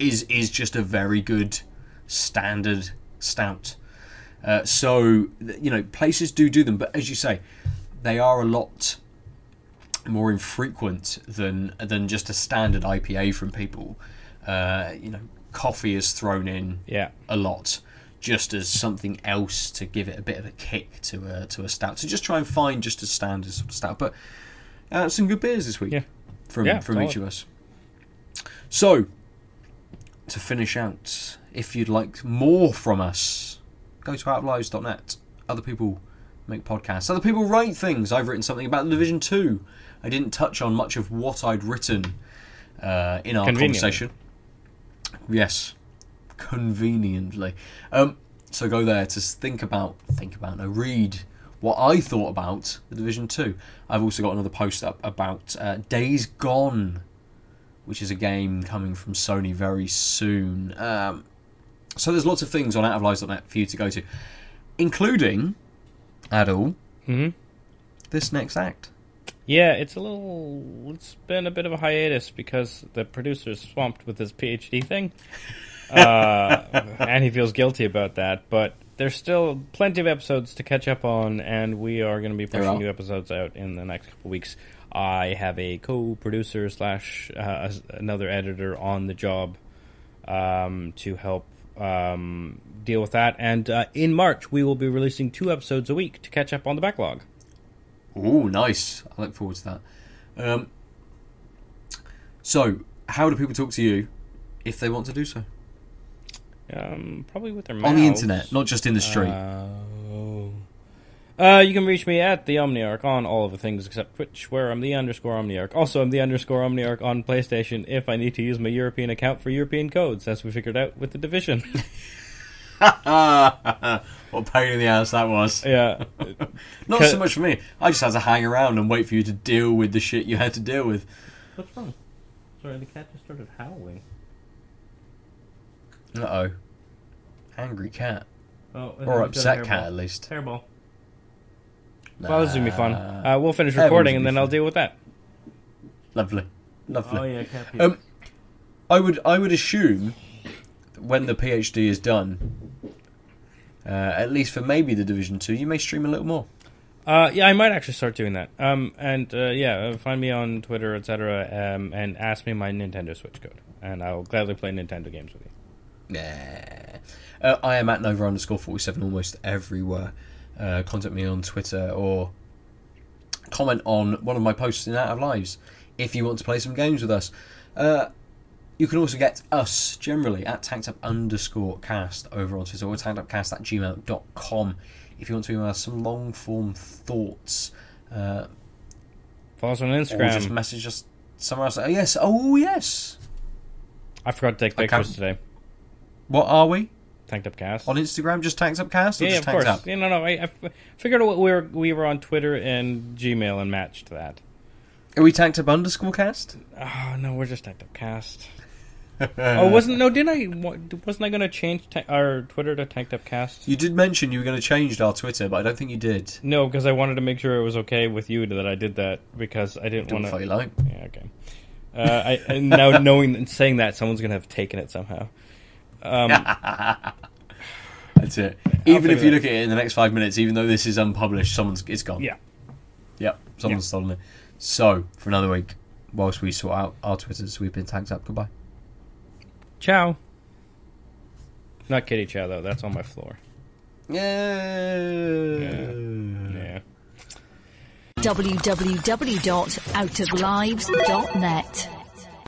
Is is just a very good standard stout. Uh, so you know places do do them, but as you say, they are a lot more infrequent than than just a standard IPA from people. Uh, you know, coffee is thrown in Yeah. a lot just as something else to give it a bit of a kick to a to a stout. So just try and find just a standard sort of stout. But uh, some good beers this week Yeah. from Yeah, from solid. each of us. So to finish out, if you'd like more from us, go to outlives.net. Other people make podcasts. Other people write things. I've written something about the Division Two. I didn't touch on much of what I'd written uh, in our conversation. Yes, conveniently. Um, so go there to think about, think about, no, read what I thought about the Division Two. I've also got another post up about uh, Days Gone, which is a game coming from Sony very soon. Um, so there's lots of things on outoflives.net for you to go to, including, Aadil, hmm this next act. Yeah, it's a little. It's been a bit of a hiatus because the producer's swamped with his PhD thing, uh, and he feels guilty about that. But there's still plenty of episodes to catch up on, and we are going to be pushing new episodes out in the next couple weeks. I have a co-producer slash uh, another editor on the job um, to help um, deal with that. And uh, in March, we will be releasing two episodes a week to catch up on the backlog. Oh, nice. I look forward to that. Um, so, how do people talk to you if they want to do so? Um, probably with their On the internet, not just in the street. Oh. Uh, you can reach me at the Omniarch on all of the things except Twitch, where I'm the underscore Omniarch. Also, I'm the underscore Omniarch on PlayStation if I need to use my European account for European codes, as we figured out with the division. what pain in the ass that was. yeah. Not Ca- so much for me. I just had to hang around and wait for you to deal with the shit you had to deal with. What's wrong? Sorry, the cat just started howling. Uh oh. Angry cat. Oh, Or upset cat, at least. Hairball. Well, this is gonna be fun. Uh, we'll finish recording and be then I'll deal with that. Lovely. Lovely. Oh yeah, cat. Um, I would I would assume when the PhD is done, uh, at least for maybe the Division Two, you may stream a little more. Uh, yeah, I might actually start doing that. Um, and uh, yeah, uh, find me on Twitter, etc., um, and ask me my Nintendo Switch code, and I will gladly play Nintendo games with you. Yeah. Uh, I am at Nova underscore 47 almost everywhere. Uh, contact me on Twitter or comment on one of my posts in Out of Lives if you want to play some games with us. Uh, you can also get us generally at tanked underscore cast over on Twitter or tanked upcast at gmail.com if you want to email us some long form thoughts. Uh, Follow us on or just Instagram. message us somewhere else. Oh, yes. Oh, yes. I forgot to take pictures today. What are we? Tanked up cast. On Instagram, just tanked up cast or yeah, just of course. up? Yeah, no, no. I figured out we were we were on Twitter and Gmail and matched that. Are we tanked up underscore cast? Oh no, we're just tanked up cast. oh, wasn't no? Didn't I? Wasn't I going to change ta- our Twitter to tanked up cast? You did mention you were going to change our Twitter, but I don't think you did. No, because I wanted to make sure it was okay with you that I did that because I didn't Do want to. like. Yeah, okay. Uh, I and now knowing and saying that someone's gonna have taken it somehow. Um, That's it. Even if you look at it in the next five minutes, even though this is unpublished, someone's it's gone. yeah. Yep. Someone's stolen it. So for another week, whilst we sort out our Twitters, we've been tanked up. Goodbye. Ciao. Not Kitty Chow though. That's on my floor. Yeah. Yeah. www.outoflives.net.